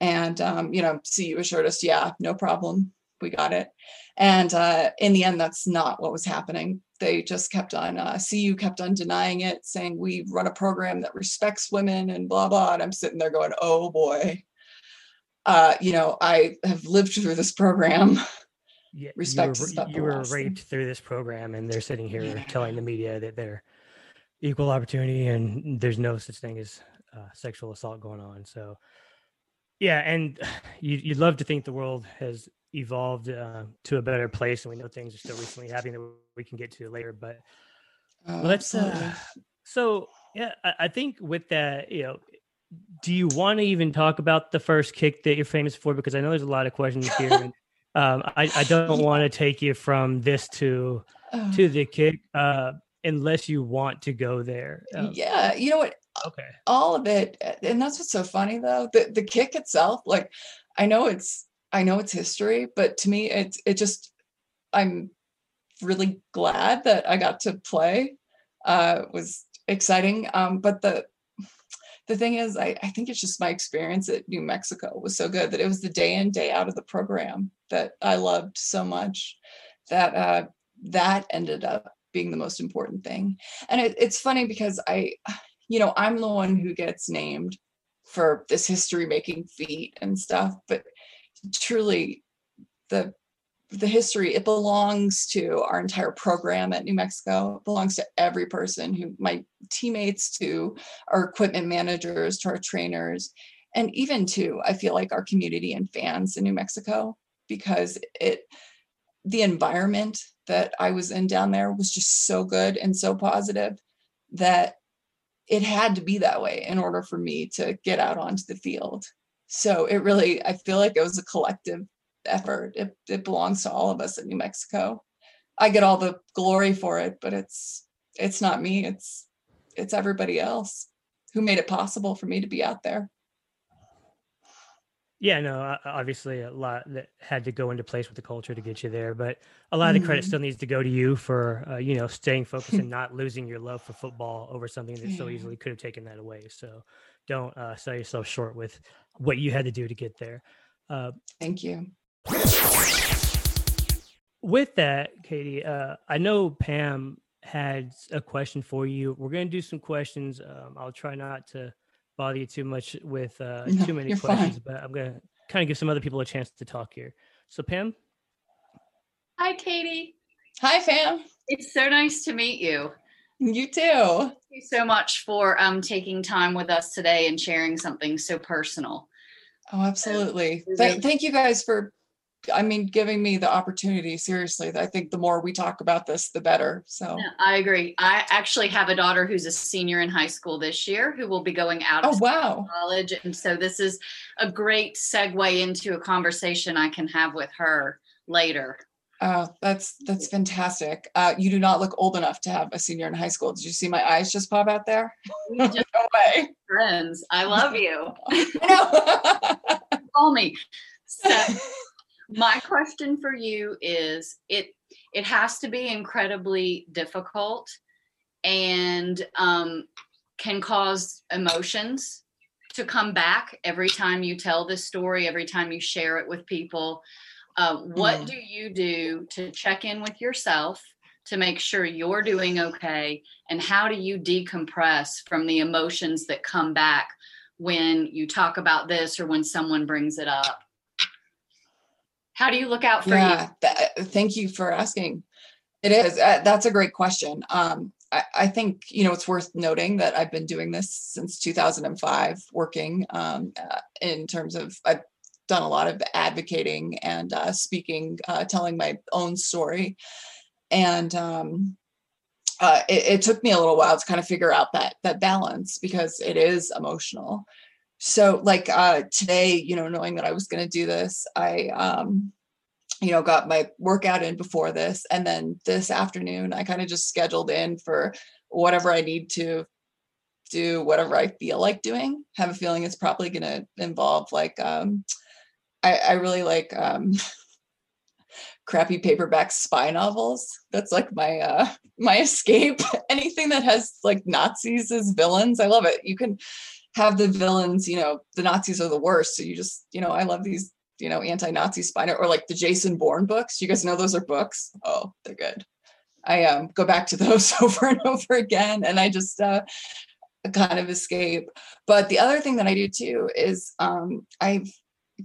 And, um, you know, CU assured us, yeah, no problem. We got it. And uh, in the end, that's not what was happening. They just kept on, uh, CU kept on denying it, saying we run a program that respects women and blah, blah. And I'm sitting there going, oh boy. Uh, you know, I have lived through this program. Yeah, Respect you were, you were raped through this program, and they're sitting here Yeah. telling the media that they're equal opportunity and there's no such thing as uh, sexual assault going on. So, yeah, and you, you'd love to think the world has evolved uh, to a better place, and we know things are still recently happening that we can get to later. But Oh, let's uh, so yeah I, I think with that you know do you want to even talk about the first kick that you're famous for? Because i know there's a lot of questions here and, um, I, I don't want to take you from this to Oh, to the kick uh, unless you want to go there. Um, yeah, you know what? okay. All of it and that's what's so funny though the the kick itself like i know it's i know it's history but to me it's it just i'm really glad that i got to play uh it was exciting um but the the thing is I, I think it's just my experience at new mexico was so good that it was the day in day out of the program that i loved so much that uh that ended up being the most important thing. And it, it's funny because i you know, I'm the one who gets named for this history making feat and stuff, but truly the the history it belongs to our entire program at New Mexico. It belongs to every person who my teammates to our equipment managers to our trainers and even to I feel like our community and fans in New Mexico because it the environment that I was in down there was just so good and so positive that it had to be that way in order for me to get out onto the field. So it really, I feel like it was a collective effort. It, it belongs to all of us at New Mexico. I get all the glory for it, but it's it's not me. It's it's everybody else who made it possible for me to be out there. yeah no obviously a lot that had to go into place with the culture to get you there but a lot of the credit Mhm. still needs to go to you for uh, you know staying focused and not losing your love for football over something that so easily could have taken that away so don't uh, sell yourself short with what you had to do to get there uh, Thank you. With that katie uh, i know pam had a question for you we're going to do some questions um, i'll try not to bother you too much with uh, No, too many you're fine. questions but i'm going to kind of give some other people a chance to talk here so pam Hi, Katie. Hi, Pam. It's so nice to meet you. You too. Thank you so much for um, taking time with us today and sharing something so personal. Oh, absolutely. we Thank, really- thank you guys for, I mean, giving me the opportunity. Seriously, I think the more we talk about this, the better. So, Yeah, I agree. I actually have a daughter who's a senior in high school this year who will be going out oh of wow, college. And so this is a great segue into a conversation I can have with her later. oh, that's that's fantastic. Uh, you do not look old enough to have a senior in high school. Did you see my eyes just pop out there? No way. friends. I love you. I know. Call me. So my question for you is it it has to be incredibly difficult and um, can cause emotions to come back every time you tell this story, every time you share it with people. Uh, what Mm. do you do to check in with yourself to make sure you're doing okay? And how do you decompress from the emotions that come back when you talk about this or when someone brings it up? How do you look out for you? yeah thank you for asking. It is uh, that's a great question. Um I, I think you know it's worth noting that i've been doing this since 2005 working um uh, in terms of i've done a lot of advocating and uh, speaking uh, telling my own story. And um uh, it, it took me a little while to kind of figure out that that balance because it is emotional so like uh today you know knowing that i was going to do this i um you know got my workout in before this and then this afternoon i kind of just scheduled in for whatever i need to do whatever i feel like doing. Have a feeling it's probably going to involve like um i i really like um crappy paperback spy novels. That's like my uh my escape. Anything that has like nazis as villains i love it. You can have the villains you know the nazis are the worst. So you just you know i love these you know anti-nazi spy or like the jason bourne books. You guys know those are books? Oh they're good. I um go back to those over and over again and i just uh kind of escape. But the other thing that i do too is um i've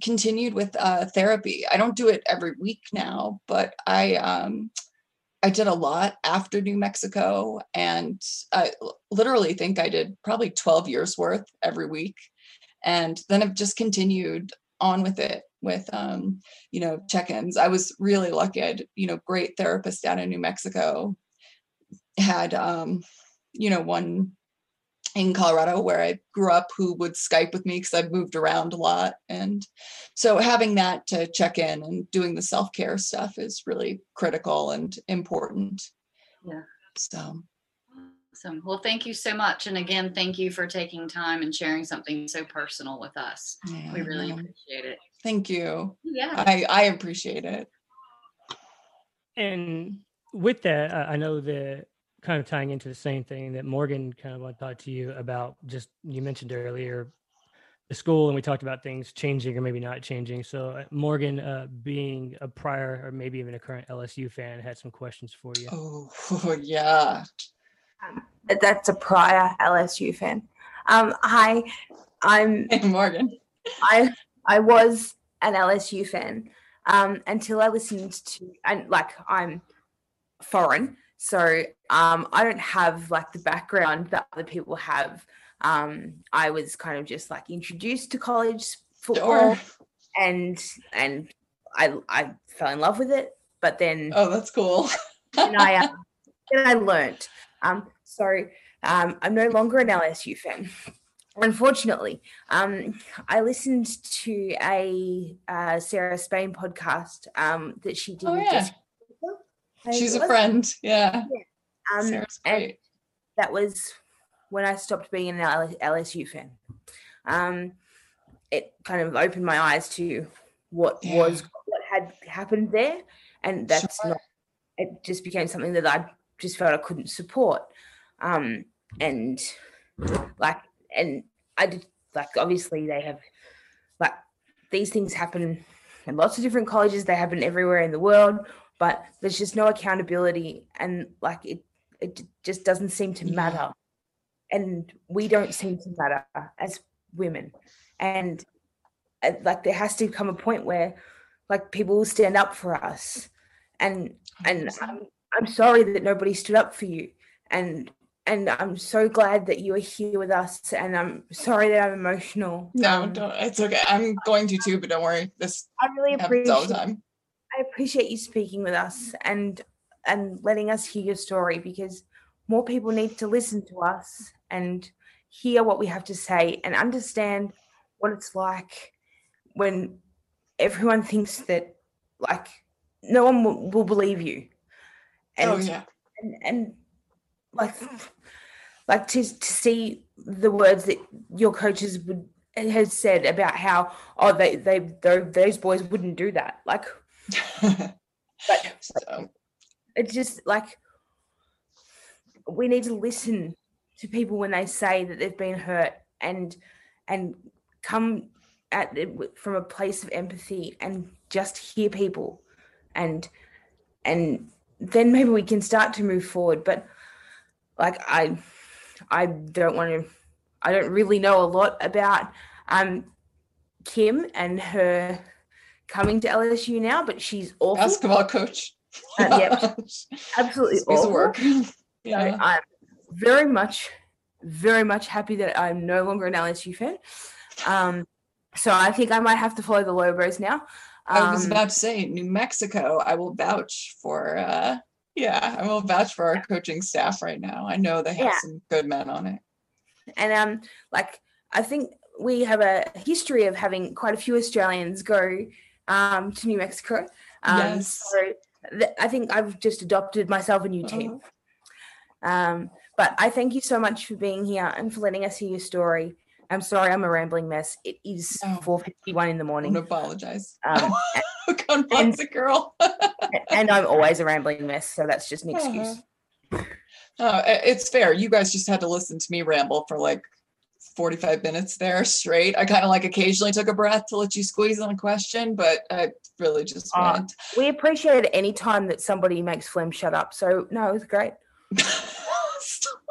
continued with uh therapy. I don't do it every week now but i um I did a lot after New Mexico, and I literally think I did probably 12 years worth every week. And then I've just continued on with it with, um, you know, check ins. I was really lucky. I had, you know, great therapist down in New Mexico. Had, um, you know, one in Colorado where I grew up who would Skype with me because I've moved around a lot. And so having that to check in and doing the self-care stuff is really critical and important. Yeah. So Awesome. Well, thank you so much. And again, thank you for taking time and sharing something so personal with us. We really appreciate it. thank you. Yeah. I, I appreciate it. And with that, uh, I know that kind of tying into the same thing that Morgan kind of want to talk to you about. Just you mentioned earlier the school, and we talked about things changing or maybe not changing. So uh, Morgan, uh, being a prior or maybe even a current LSU fan, had some questions for you. Oh, yeah. That- That's a prior LSU fan. Um, hi, I'm Hey, Morgan. I I was an LSU fan um, until I listened to and like I'm foreign, so um, I don't have like the background that other people have. Um, I was kind of just like introduced to college football, Sure. and and I I fell in love with it. But then Oh, that's cool. and I uh, then I learned. Um, so um, I'm no longer an LSU fan. Unfortunately, um, I listened to a uh, Sarah Spain podcast um, that she did. Oh, yeah. Jessica Alba, I think She's a friend. Yeah. Um, Sarah's and great. that was when I stopped being an LSU fan. Um, it kind of opened my eyes to what Yeah. was what had happened there, and that's Sure. not. It just became something that I just felt I couldn't support, um, and like, and I did like obviously they have like these things happen in lots of different colleges. They happen everywhere in the world, but there's just no accountability, and like it, it just doesn't seem to matter, and we don't seem to matter as women, and uh, like there has to come a point where like people will stand up for us, and and I'm, I'm sorry that nobody stood up for you, and and I'm so glad that you are here with us, and I'm sorry that I'm emotional. No, Um, don't. It's okay. I'm going to too, but don't worry. This I really happens all the time. I appreciate you speaking with us and and letting us hear your story because more people need to listen to us and hear what we have to say and understand what it's like when everyone thinks that like no one will, will believe you oh, and, oh yeah. and and like like to to see the words that your coaches would has said about how oh they they those boys wouldn't do that like but so it's just like we need to listen to people when they say that they've been hurt and and come at it from a place of empathy and just hear people and and then maybe we can start to move forward. But like i i don't want to i don't really know a lot about um kim and her coming to lsu now but she's awful Basketball coach. Uh, yep. absolutely piece of awful. work. So Yeah. I'm very much, very much happy that I'm no longer an LSU fan. Um, so I think I might have to follow the Lobos now. I was Um, about to say New Mexico. I will vouch for uh yeah, I will vouch for our coaching staff right now. I know they have Yeah. some good men on it. and um, like I think we have a history of having quite a few Australians go um to New Mexico. Um, Yes. So th- I think I've just adopted myself a new team. Um, but I thank you so much for being here and for letting us hear your story. I'm sorry, I'm a rambling mess. It is Oh. 4:51 in the morning. to apologize. Um, bless the girl. and I'm always a rambling mess, so that's just an excuse. Uh, i- it's fair. You guys just had to listen to me ramble for like 45 minutes there straight. I kind of like occasionally took a breath to let you squeeze on a question, but I really just Uh, went. We appreciate any time that somebody makes Flem shut up. So no, it was great.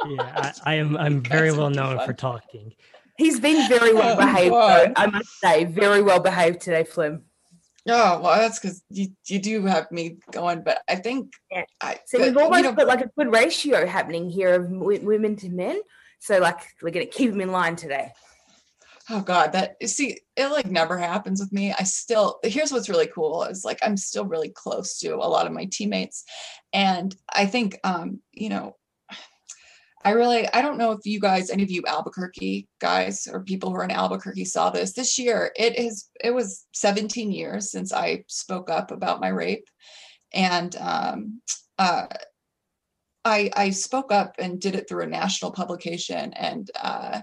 Yeah, I, I am. I'm very well too known for talking. He's been very well Oh, behaved, though, I must say, very well behaved today, Flem. Oh, well, that's because you, you do have me going, but I think Yeah. I So but, we've you almost know, got like a good ratio happening here of w- women to men. So like we're gonna keep them in line today. Oh God, that you see, it like never happens with me. I still here's what's really cool is like I'm still really close to a lot of my teammates. And I think um, you know, I really I don't know if you guys, any of you Albuquerque guys or people who are in Albuquerque saw this. This year it is it was 17 years since I spoke up about my rape. And um uh I I spoke up and did it through a national publication and uh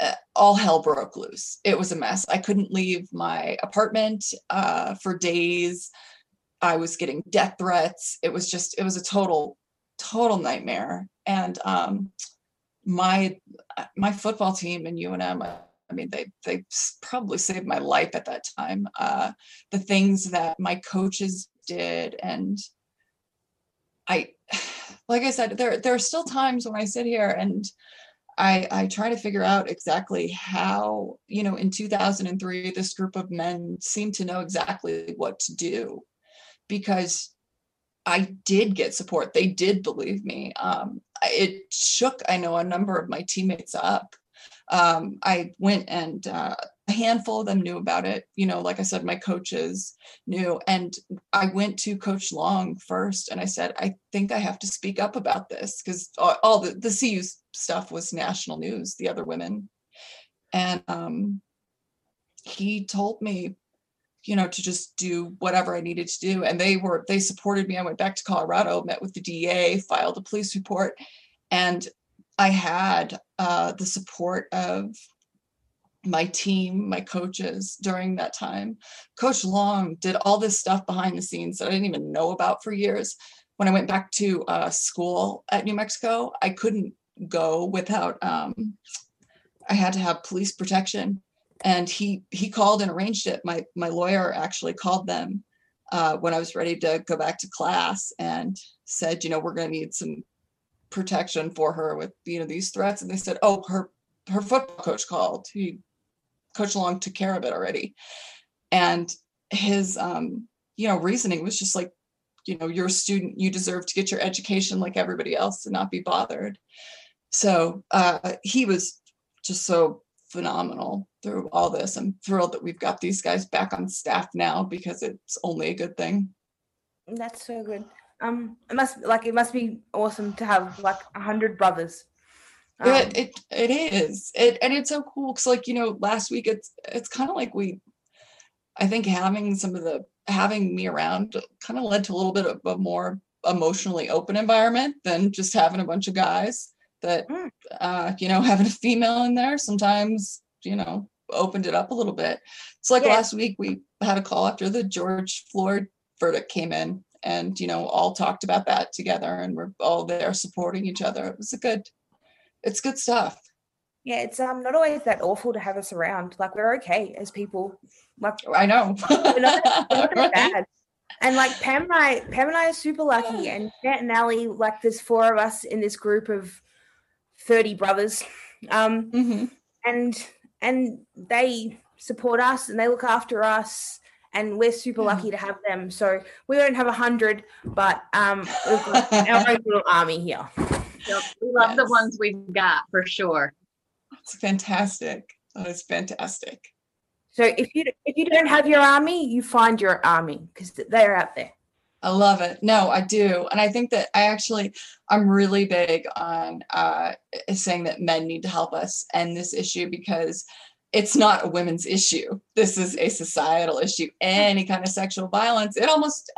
uh, all hell broke loose. It was a mess. I couldn't leave my apartment uh, for days. I was getting death threats. It was just, it was a total, total nightmare. And um, my my football team in UNM, I mean, they they probably saved my life at that time. Uh, the things that my coaches did, and I, like I said, there there are still times when I sit here and I, I try to figure out exactly how, you know, in 2003, this group of men seemed to know exactly what to do because I did get support. They did believe me. Um, it shook, I know, a number of my teammates up. Um, I went and uh, a handful of them knew about it. You know, like I said, my coaches knew. And I went to Coach Long first and I said, I think I have to speak up about this because all, all the, the CU stuff was national news, the other women. And um, he told me, you know, to just do whatever I needed to do. And they were, they supported me. I went back to Colorado, met with the DA, filed a police report. And I had uh, the support of my team, my coaches during that time. Coach Long did all this stuff behind the scenes that I didn't even know about for years. When I went back to uh, school at New Mexico, I couldn't go without. Um, I had to have police protection, and he he called and arranged it. My my lawyer actually called them uh, when I was ready to go back to class and said, you know, we're going to need some protection for her with you know these threats. And they said, oh, her her football coach called. He Coach Long took care of it already. And his um, you know, reasoning was just like, you know, you're a student, you deserve to get your education like everybody else and not be bothered. So uh he was just so phenomenal through all this. I'm thrilled that we've got these guys back on staff now because it's only a good thing. That's so good. Um, it must like it must be awesome to have like a hundred brothers. Um, it, it it is it and it's so cool because like you know last week it's it's kind of like we i think having some of the having me around kind of led to a little bit of a more emotionally open environment than just having a bunch of guys that Mm. uh you know having a female in there sometimes you know opened it up a little bit it's like Yeah. last week we had a call after the george floyd verdict came in and you know all talked about that together and we're all there supporting each other it was a good it's good stuff yeah, it's um not always that awful to have us around. Like we're okay as people. Like I know. we're not, we're not Right. bad. And like Pam and I, Pam and I are super lucky. And Nat and Ali, like there's four of us in this group of 30 brothers. Um, Mhm. and and they support us and they look after us and we're super lucky to have them so we don't have a hundred but um we've got our own little army here Yep, We love the ones we've got for sure. It's fantastic. That is fantastic. so if you if you don't have your army you find your army because they're out there I love it. No, I do. And I think that I actually, I'm really big on uh, saying that men need to help us end this issue because it's not a women's issue. This is a societal issue. Any kind of sexual violence, it almost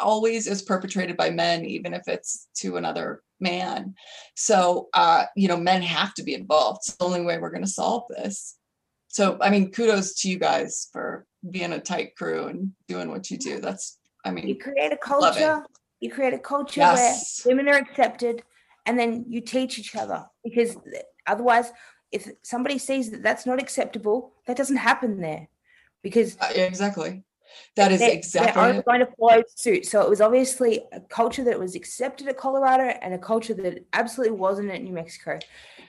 always is perpetrated by men, even if it's to another man. So, uh, you know, men have to be involved. It's the only way we're going to solve this. So, I mean, kudos to you guys for being a tight crew and doing what you do. That's, I mean, you create a culture you create a culture Yes. where women are accepted and then you teach each other because otherwise if somebody sees that that's not acceptable that doesn't happen there because uh, yeah, exactly. That is they- exactly they're only going to follow suit. So it was obviously a culture that was accepted at Colorado and a culture that absolutely wasn't at New Mexico.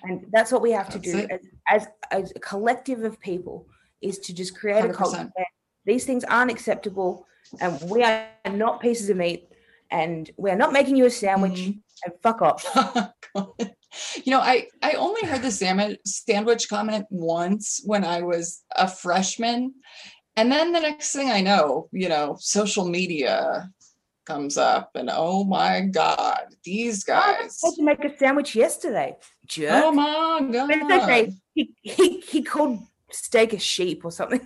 And that's what we have to do as, as, a collective of people is to just create a culture 100%. where these things aren't acceptable and we are not pieces of meat and we're not making you a sandwich Mhm. and fuck off. you know, I I only heard the sandwich sandwich comment once when I was a freshman, and then the next thing I know, you know, social media comes up, and oh my god, these guys. I guys! had to make a sandwich yesterday. Jerk. Oh my But it's okay. god! He, he, he called steak a sheep or something.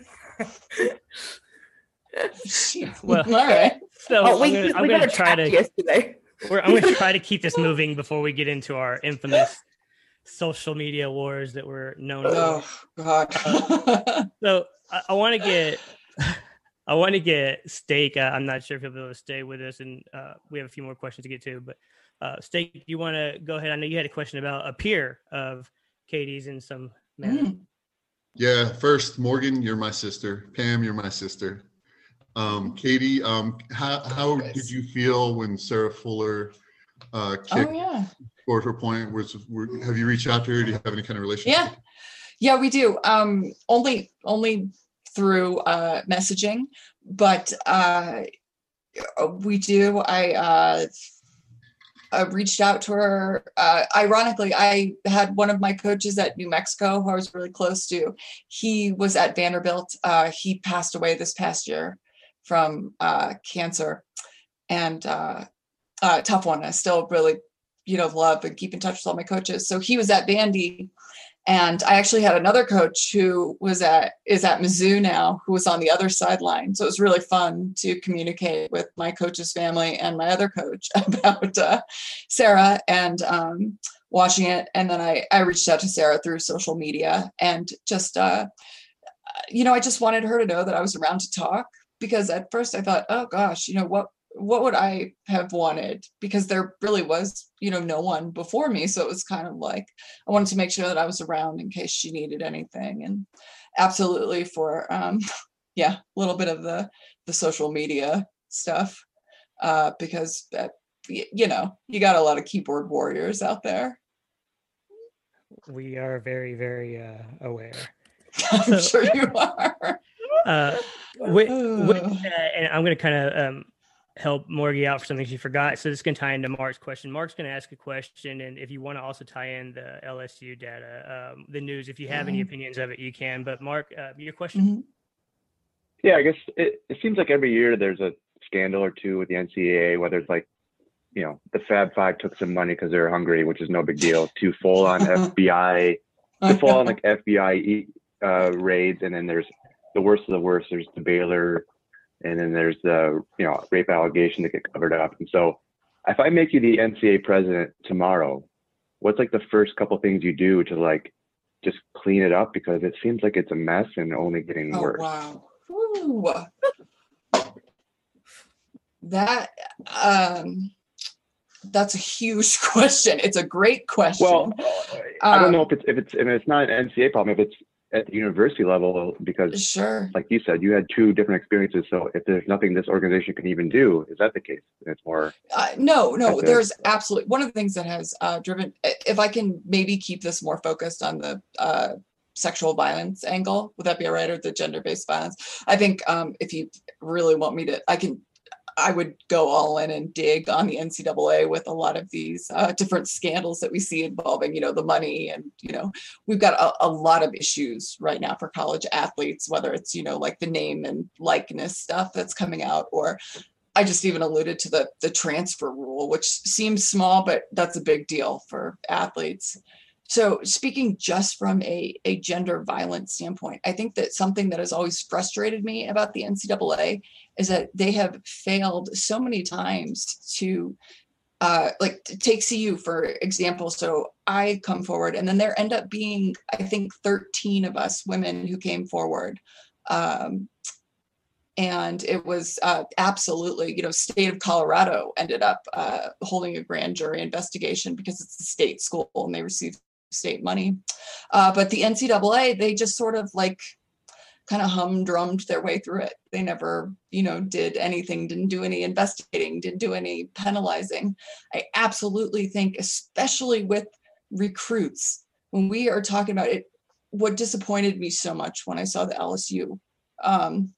Well, All right. So oh, we, I'm gonna, we I'm gonna try to yesterday. we're, I'm gonna try to keep this moving before we get into our infamous social media wars that we're known for. Oh god. Uh, so I, I want to get, I want to get Steak. Uh, I'm not sure if he'll be able to stay with us, and uh, we have a few more questions to get to. But uh, Steak, do you want to go ahead? I know you had a question about a peer of Katie's in some manner. Mm. Yeah, first, Morgan, you're my sister. Pam, you're my sister. Um, Katie, um, how, how did you feel when Sarah Fuller uh, Oh kicked, yeah. scored her point? Was, were, have you reached out to her? Do you have any kind of relationship? Yeah. Yeah, we do. Um, only only through uh, messaging, but uh, we do. I uh, I reached out to her. Uh, ironically, I had one of my coaches at New Mexico who I was really close to. He was at Vanderbilt. Uh, he passed away this past year from uh, cancer, and uh, uh, tough one. I still really, you know, love and keep in touch with all my coaches. So he was at Vandy, and I actually had another coach who was at is at Mizzou now, who was on the other sideline. So it was really fun to communicate with my coach's family and my other coach about uh, Sarah and um, watching it. And then I I reached out to Sarah through social media and just uh, you know I just wanted her to know that I was around to talk because at first I thought, oh gosh, you know what what would I have wanted? Because there really was, you know, no one before me. So it was kind of like I wanted to make sure that I was around in case she needed anything. And absolutely for um yeah, a little bit of the the social media stuff. Uh because that you know, you got a lot of keyboard warriors out there. We are very, very uh, aware. I'm So- sure you are. Uh, with, with that, and I'm going to kind of um, help Morgie out for something she forgot. So this can tie into Mark's question. Mark's going to ask a question, and if you want to also tie in the LSU data, um, the news, if you have any Mhm. opinions of it, you can. But Mark, uh, your question. Mhm. Yeah, I guess it, it seems like every year there's a scandal or two with the NCAA, whether it's like, you know, the Fab Five took some money because they're hungry, which is no big deal, to full on FBI, to full on like FBI uh, raids, and then there's the worst of the worst. There's the Baylor, and then there's the you know rape allegation that get covered up. And so, if I make you the NCA president tomorrow, what's like the first couple things you do to like just clean it up because it seems like it's a mess and only getting Oh worse. wow. Ooh. That um that's a huge question. It's a great question. Well, I don't Um, know if it's if it's if it's not an NCA problem, if it's at the university level, because Sure. like you said, you had two different experiences. So if there's nothing this organization can even do, is that the case? It's more Uh, no, no, Okay. there's absolutely one of the things that has uh, driven. If I can maybe keep this more focused on the uh, sexual violence angle, would that be all right, or the gender-based violence? I think um, if you really want me to, I can. I would go all in and dig on the NCAA with a lot of these uh, different scandals that we see involving, you know, the money and you know, we've got a, a lot of issues right now for college athletes, whether it's you know like the name and likeness stuff that's coming out, or I just even alluded to the the transfer rule, which seems small, but that's a big deal for athletes. So speaking just from a, a gender violence standpoint, I think that something that has always frustrated me about the NCAA is that they have failed so many times to uh, like to take CU for example. So I come forward and then there end up being, I think 13 of us women who came forward. Um, and it was uh, absolutely, you know, state of Colorado ended up uh, holding a grand jury investigation because it's a state school and they receive state money. Uh, but the NCAA, they just sort of like kind of humdrummed their way through it. They never, you know, did anything, didn't do any investigating, didn't do any penalizing. I absolutely think, especially with recruits, when we are talking about it, what disappointed me so much when I saw the LSU um,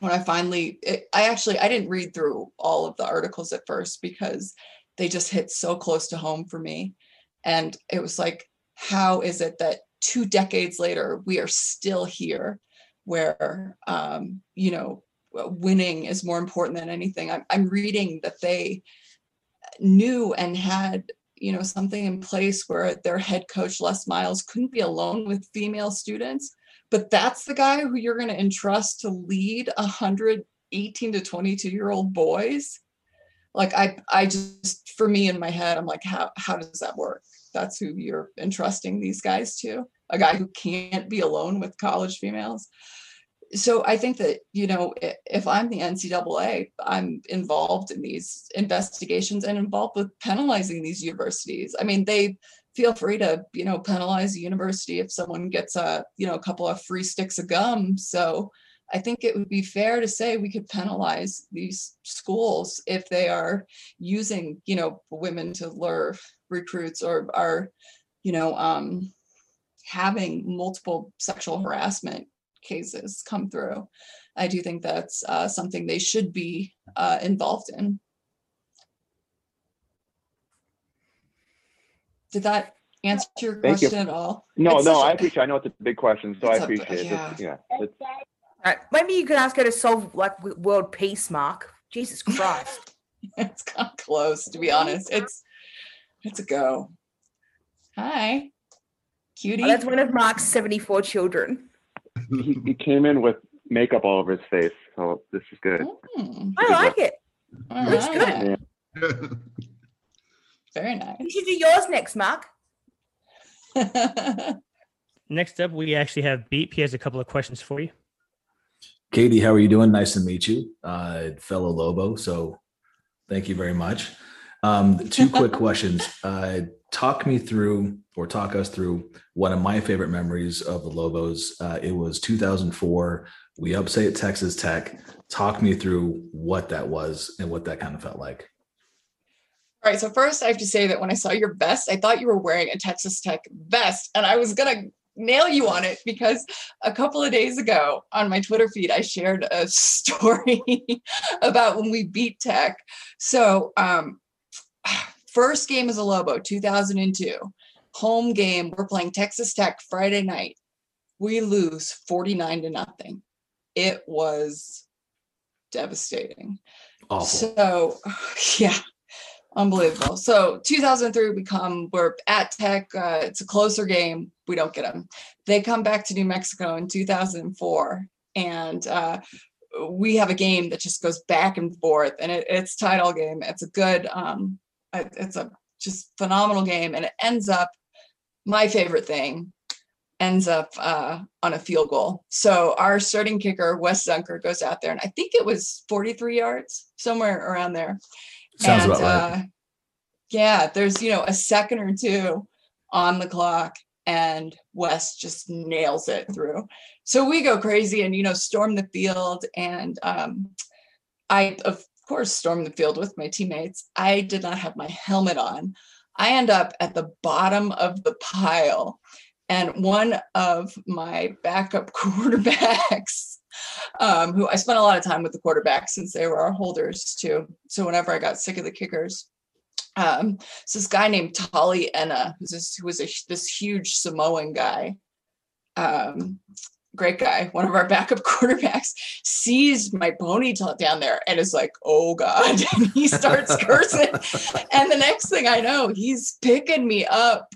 when I finally, it, I actually, I didn't read through all of the articles at first because they just hit so close to home for me. And it was like, how is it that two decades later, we are still here where, um, you know, winning is more important than anything? I'm, I'm reading that they knew and had you know something in place where their head coach les miles couldn't be alone with female students but that's the guy who you're going to entrust to lead a hundred 18 to 22 year old boys like i i just for me in my head i'm like how how does that work? That's who you're entrusting these guys to? A guy who can't be alone with college females? So i think that you know if i'm the ncaa i'm involved in these investigations and involved with penalizing these universities. I mean they feel free to you know penalize a university if someone gets a you know a couple of free sticks of gum. So i think it would be fair to say we could penalize these schools if they are using you know women to lure recruits or are you know um having multiple sexual harassment cases come through i do think that's uh, something they should be uh, involved in did that answer your Thank you. question at all no, It's no. a- I appreciate. I know it's a big question, so I appreciate it. yeah. It's- yeah, it's, Right. Maybe you could ask her to solve like world peace, Mark. Jesus Christ. it's kind of close to be honest it's it's a go hi cutie Oh, that's one of Mark's 74 children. he, he came in with makeup all over his face, so this is good. Hmm, I like it. all Looks right. good. very nice You should do yours next, Mark. Next up, we actually have Beep. He has a couple of questions for you. Katie, how are you doing? Nice to meet you, uh, fellow Lobo. So thank you very much. Um, two quick questions. Uh, talk me through or talk us through one of my favorite memories of the Lobos. Uh, it was 2004. We upset Texas Tech. Talk me through what that was and what that kind of felt like. All right. So first, I have to say that when I saw your vest, I thought you were wearing a Texas Tech vest, and I was gonna nail you on it because a couple of days ago on my Twitter feed, I shared a story about when we beat Tech. So, um, first game is a Lobo, 2002, home game. We're playing Texas Tech Friday night. We lose 49 to nothing. It was devastating. Awful. So, yeah, unbelievable. So, 2003, we come, we're at Tech. Uh, it's a closer game. We don't get them. They come back to New Mexico in 2004, and uh, we have a game that just goes back and forth, and it, it's title game. It's a good, um, it's a just phenomenal game, and it ends up. My favorite thing ends up uh, on a field goal. So our starting kicker, Wes Zunker, goes out there, and I think it was 43 yards, somewhere around there. Sounds and, about right. uh, Yeah, there's, you know, a second or two on the clock and Wes just nails it through. So we go crazy and, you know, storm the field. And um, I, of course, storm the field with my teammates. I did not have my helmet on. I end up at the bottom of the pile. And one of my backup quarterbacks, um, who I spent a lot of time with the quarterbacks since they were our holders too. So whenever I got sick of the kickers, um, it's this guy named Tali Enna, who's this, who was a, this huge Samoan guy. Um, great guy, one of our backup quarterbacks, sees my ponytail down there and is like, oh God. And he starts cursing. and the next thing I know, he's picking me up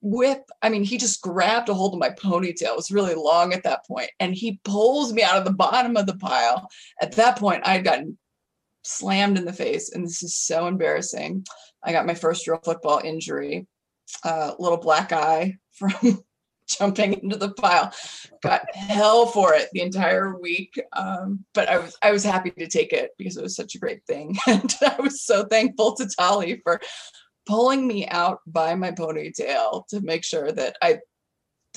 with, I mean, he just grabbed a hold of my ponytail. It was really long at that point, And he pulls me out of the bottom of the pile. At that point, I had gotten slammed in the face. And this is so embarrassing. I got my first real football injury, a uh, little black eye from jumping into the pile. Got hell for it the entire week. Um, but I was I was happy to take it because it was such a great thing. And I was so thankful to Tali for pulling me out by my ponytail to make sure that I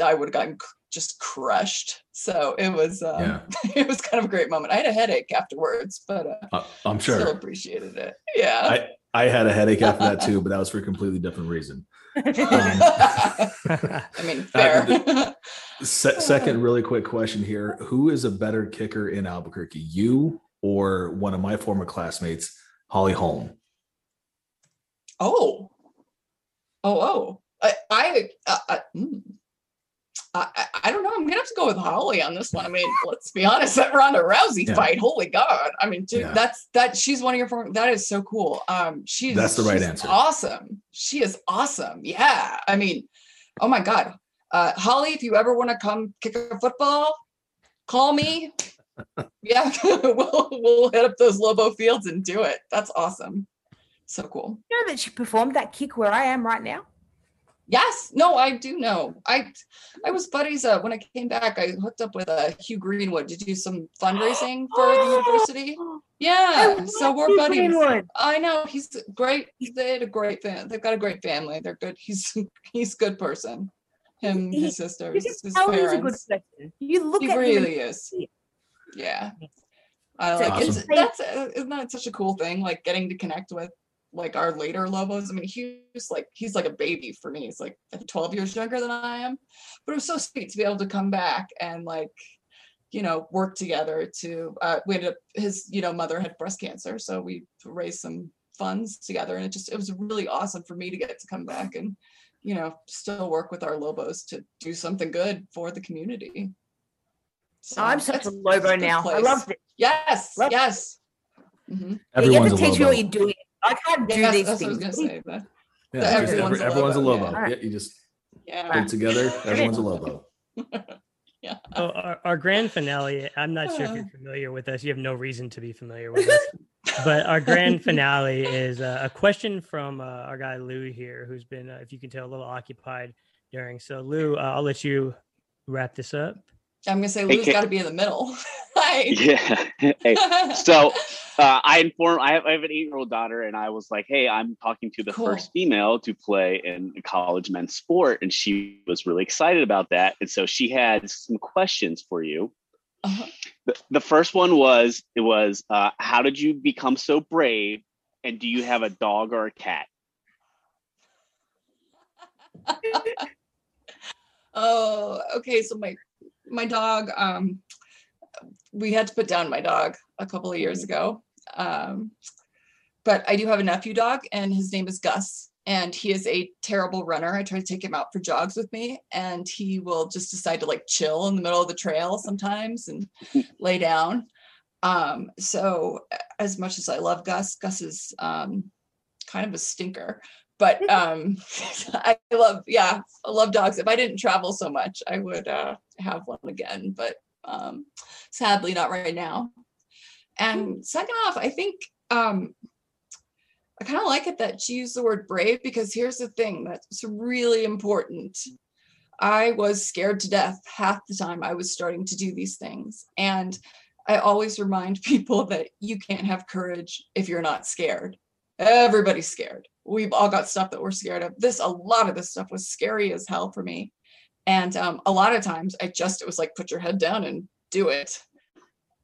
I would have gotten just crushed. So it was um, yeah. it was kind of a great moment. I had a headache afterwards, but uh, uh, I'm sure still appreciated it. Yeah. I, I had a headache after that too, but that was for a completely different reason. Um, I mean, fair. Se- second, really quick question here: Who is a better kicker in Albuquerque, you or one of my former classmates, Holly Holm? Oh, oh, oh! I, I, uh, uh, mm. I, I, don't know. I'm gonna have to go with Holly on this one. I mean, let's be honest. That Ronda Rousey yeah. fight, holy God! I mean, dude, yeah. that's that. She's one of your. That is so cool. Um, she's that's the right answer. Awesome. She is awesome. Yeah. I mean, oh my God, uh, Holly, if you ever want to come kick a football, call me. yeah, we'll we'll hit up those Lobo fields and do it. That's awesome. So cool. You know that she performed that kick where I am right now. Yes, no, I do know. I I was buddies uh, when I came back. I hooked up with uh, Hugh Greenwood to do some fundraising for the university. Yeah, so we're Hugh buddies. Greenwood. I know he's great. They had a great fan. They've got a great family. They're good. He's he's a good person. Him, he, his sisters, his parents. You look he at really him. is. Yeah, I like awesome. it's that's isn't that such a cool thing? Like getting to connect with like our later Lobos. I mean, he's like he's like a baby for me. He's like 12 years younger than I am. But it was so sweet to be able to come back and like, you know, work together to uh we ended up his, you know, mother had breast cancer. So we raised some funds together. And it just it was really awesome for me to get to come back and, you know, still work with our Lobos to do something good for the community. So I'm such a Lobo now. Place. I love it. Yes. Love yes. Mm-hmm. You get to teach me what you're doing I can't do yeah, these that's things. What I was gonna say, but yeah, everyone's, everyone's, a everyone's, a Lobo. Yeah. yeah you just yeah. get together. Everyone's a Lobo. yeah. Oh, our, our, grand finale. I'm not sure if you're familiar with us. You have no reason to be familiar with us. but our grand finale is uh, a question from uh, our guy Lou here, who's been, uh, if you can tell, a little occupied during. So Lou, uh, I'll let you wrap this up. I'm gonna say Lou's got to be in the middle. Hi. Yeah. hey. So uh, I informed. I have, I have an eight-year-old daughter, and I was like, "Hey, I'm talking to the cool. first female to play in college men's sport," and she was really excited about that. And so she had some questions for you. Uh-huh. The, the first one was, "It was uh, how did you become so brave, and do you have a dog or a cat?" oh, okay. So my my dog um we had to put down my dog a couple of years ago um but i do have a nephew dog and his name is gus and he is a terrible runner. I try to take him out for jogs with me and he will just decide to like chill in the middle of the trail sometimes and lay down. Um so as much as i love gus gus is um kind of a stinker but um i love yeah i love dogs. If i didn't travel so much i would uh have one again but um sadly not right now. And second off i think um i kind of like it that she used the word brave because here's the thing that's really important. I was scared to death half the time i was starting to do these things and i always remind people that you can't have courage if you're not scared. Everybody's scared we've all got stuff that we're scared of. This, a lot of this stuff was scary as hell for me. And um, a lot of times I just, it was like, put your head down and do it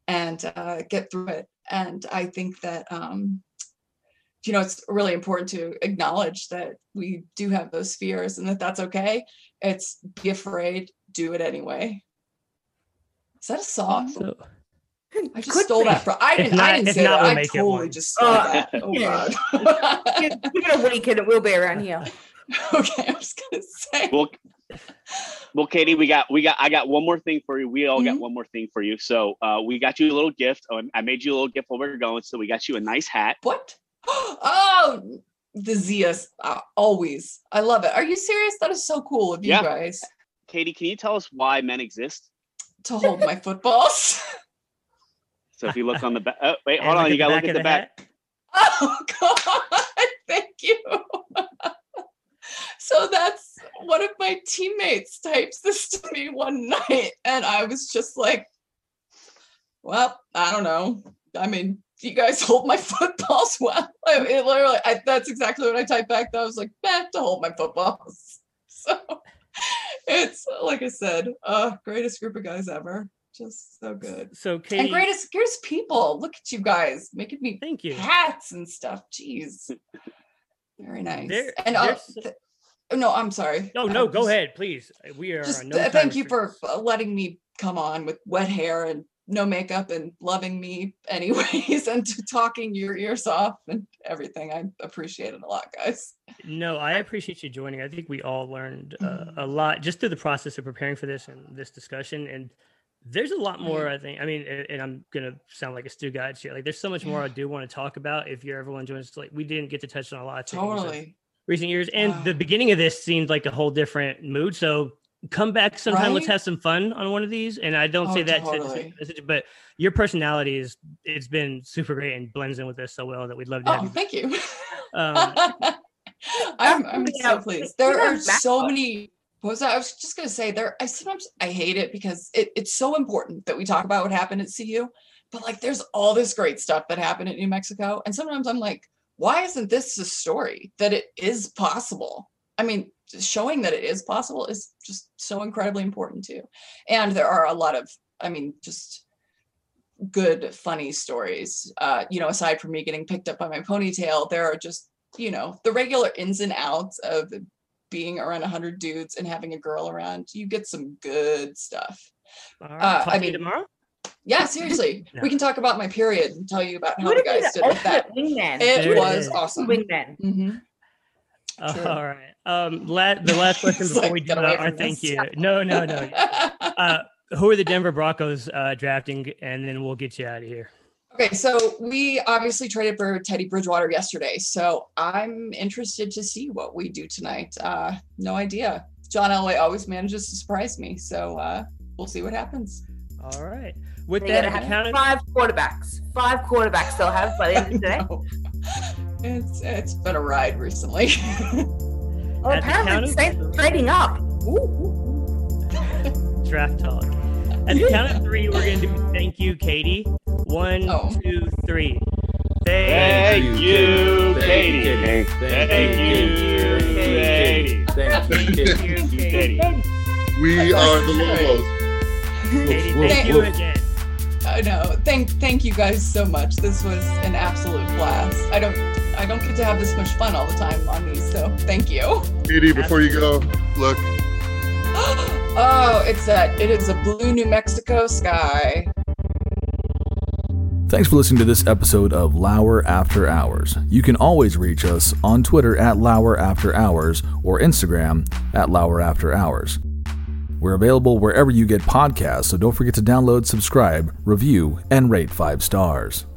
and uh, get through it. And I think that, um, you know, it's really important to acknowledge that we do have those fears and that that's okay. It's be afraid, do it anyway. Is that a song? So, I just Could stole be. that from. I didn't. not- I didn't if say not, that. I make it totally just stole Uh, that. Oh yeah. god. give, give it a week and it will be around here. okay, I was gonna say. Well, well, Katie, we got we got I got one more thing for you. We all Mhm. got one more thing for you. So uh, we got you a little gift. Oh, I made you a little gift while we were going. So we got you a nice hat. What? Oh, the Zias. Uh, always. I love it. Are you serious? That is so cool of you Yeah. guys Katie, can you tell us why men exist? to hold my footballs. So if you look on the back, oh, wait, hold look on, you gotta look at the back. Oh God! Thank you. so that's one of my teammates types this to me one night, and I was just like, "Well, I don't know. I mean, you guys hold my footballs well." I mean, literally, I, that's exactly what I typed back. I was like, "Eh, to hold my footballs." So it's like I said, uh, greatest group of guys ever. Just so good. So And Katie, greatest, greatest people. Look at you guys making me thank you. hats and stuff. Jeez. Very nice. And uh, th- no, I'm sorry. No, Uh, no, go just- ahead, please. We are. Just no thank you for uh, letting me come on with wet hair and no makeup and loving me anyways and to talking your ears off and everything. I appreciate it a lot, guys. No, I appreciate you joining. I think we all learned uh, Mhm. a lot just through the process of preparing for this and this discussion. And there's a lot more, I think. I mean, a- and I'm gonna sound like a stew guide here. Like, there's so much more I do want to talk about. If you're everyone joins, like we didn't get to touch on a lot of things. of Totally. recent years, and Wow. the beginning of this seemed like a whole different mood. So come back sometime. Let's have some fun on one of these. And I don't say Oh, that to- to, totally. but your personality is it's been super great and blends in with this so well that we'd love to have Oh, you. thank you. Um, I'm, I'm so pleased. There are so many. What was that? I was just gonna say there. I sometimes I hate it because it, it's so important that we talk about what happened at CU, but like there's all this great stuff that happened at New Mexico, and sometimes I'm like, why isn't this a story that it is possible? I mean, showing that it is possible is just so incredibly important too. And there are a lot of, I mean, just good, funny stories. Uh, you know, aside from me getting picked up by my ponytail, there are just, you know, the regular ins and outs of being around 100 dudes and having a girl around. You get some good stuff. right, uh, I you mean, tomorrow. Yeah, seriously. No. We can talk about my period and tell you about how would the guys did with that. wingman. It was awesome. wingman. Mhm. Uh, True. all right. Um, la- the last question before like, we do our thank you. No, no, no. Uh, who are the Denver Broncos uh, drafting? And then we'll get you out of here. Okay, so we obviously traded for Teddy Bridgewater yesterday. So I'm interested to see what we do tonight. Uh, no idea. John Elway always manages to surprise me. So uh, we'll see what happens. All right. With They're that, gonna the have count of- five quarterbacks. Five quarterbacks they'll have by the end of the day. It's it's been a ride recently. Well, At the count apparently of Saints trading up. Ooh, ooh, ooh. draft talk. At the count of three, we're going to do thank you, Katie. One, oh. two, Oh. three. Thank, Thank you, Katie. Thank you, Katie. Thank you, Katie. you, Katie. We are the Lobos. Katie, thank you woof. again. I know. Thank thank you guys so much. This was an absolute blast. I don't I don't get to have this much fun all the time on these, so thank you. Katie, before you go, look, Oh, it's a it is a blue New Mexico sky. Thanks for listening to this episode of Lauer After Hours. You can always reach us on Twitter at Lauer After Hours or Instagram at Lauer After Hours. We're available wherever you get podcasts, so don't forget to download, subscribe, review, and rate five stars.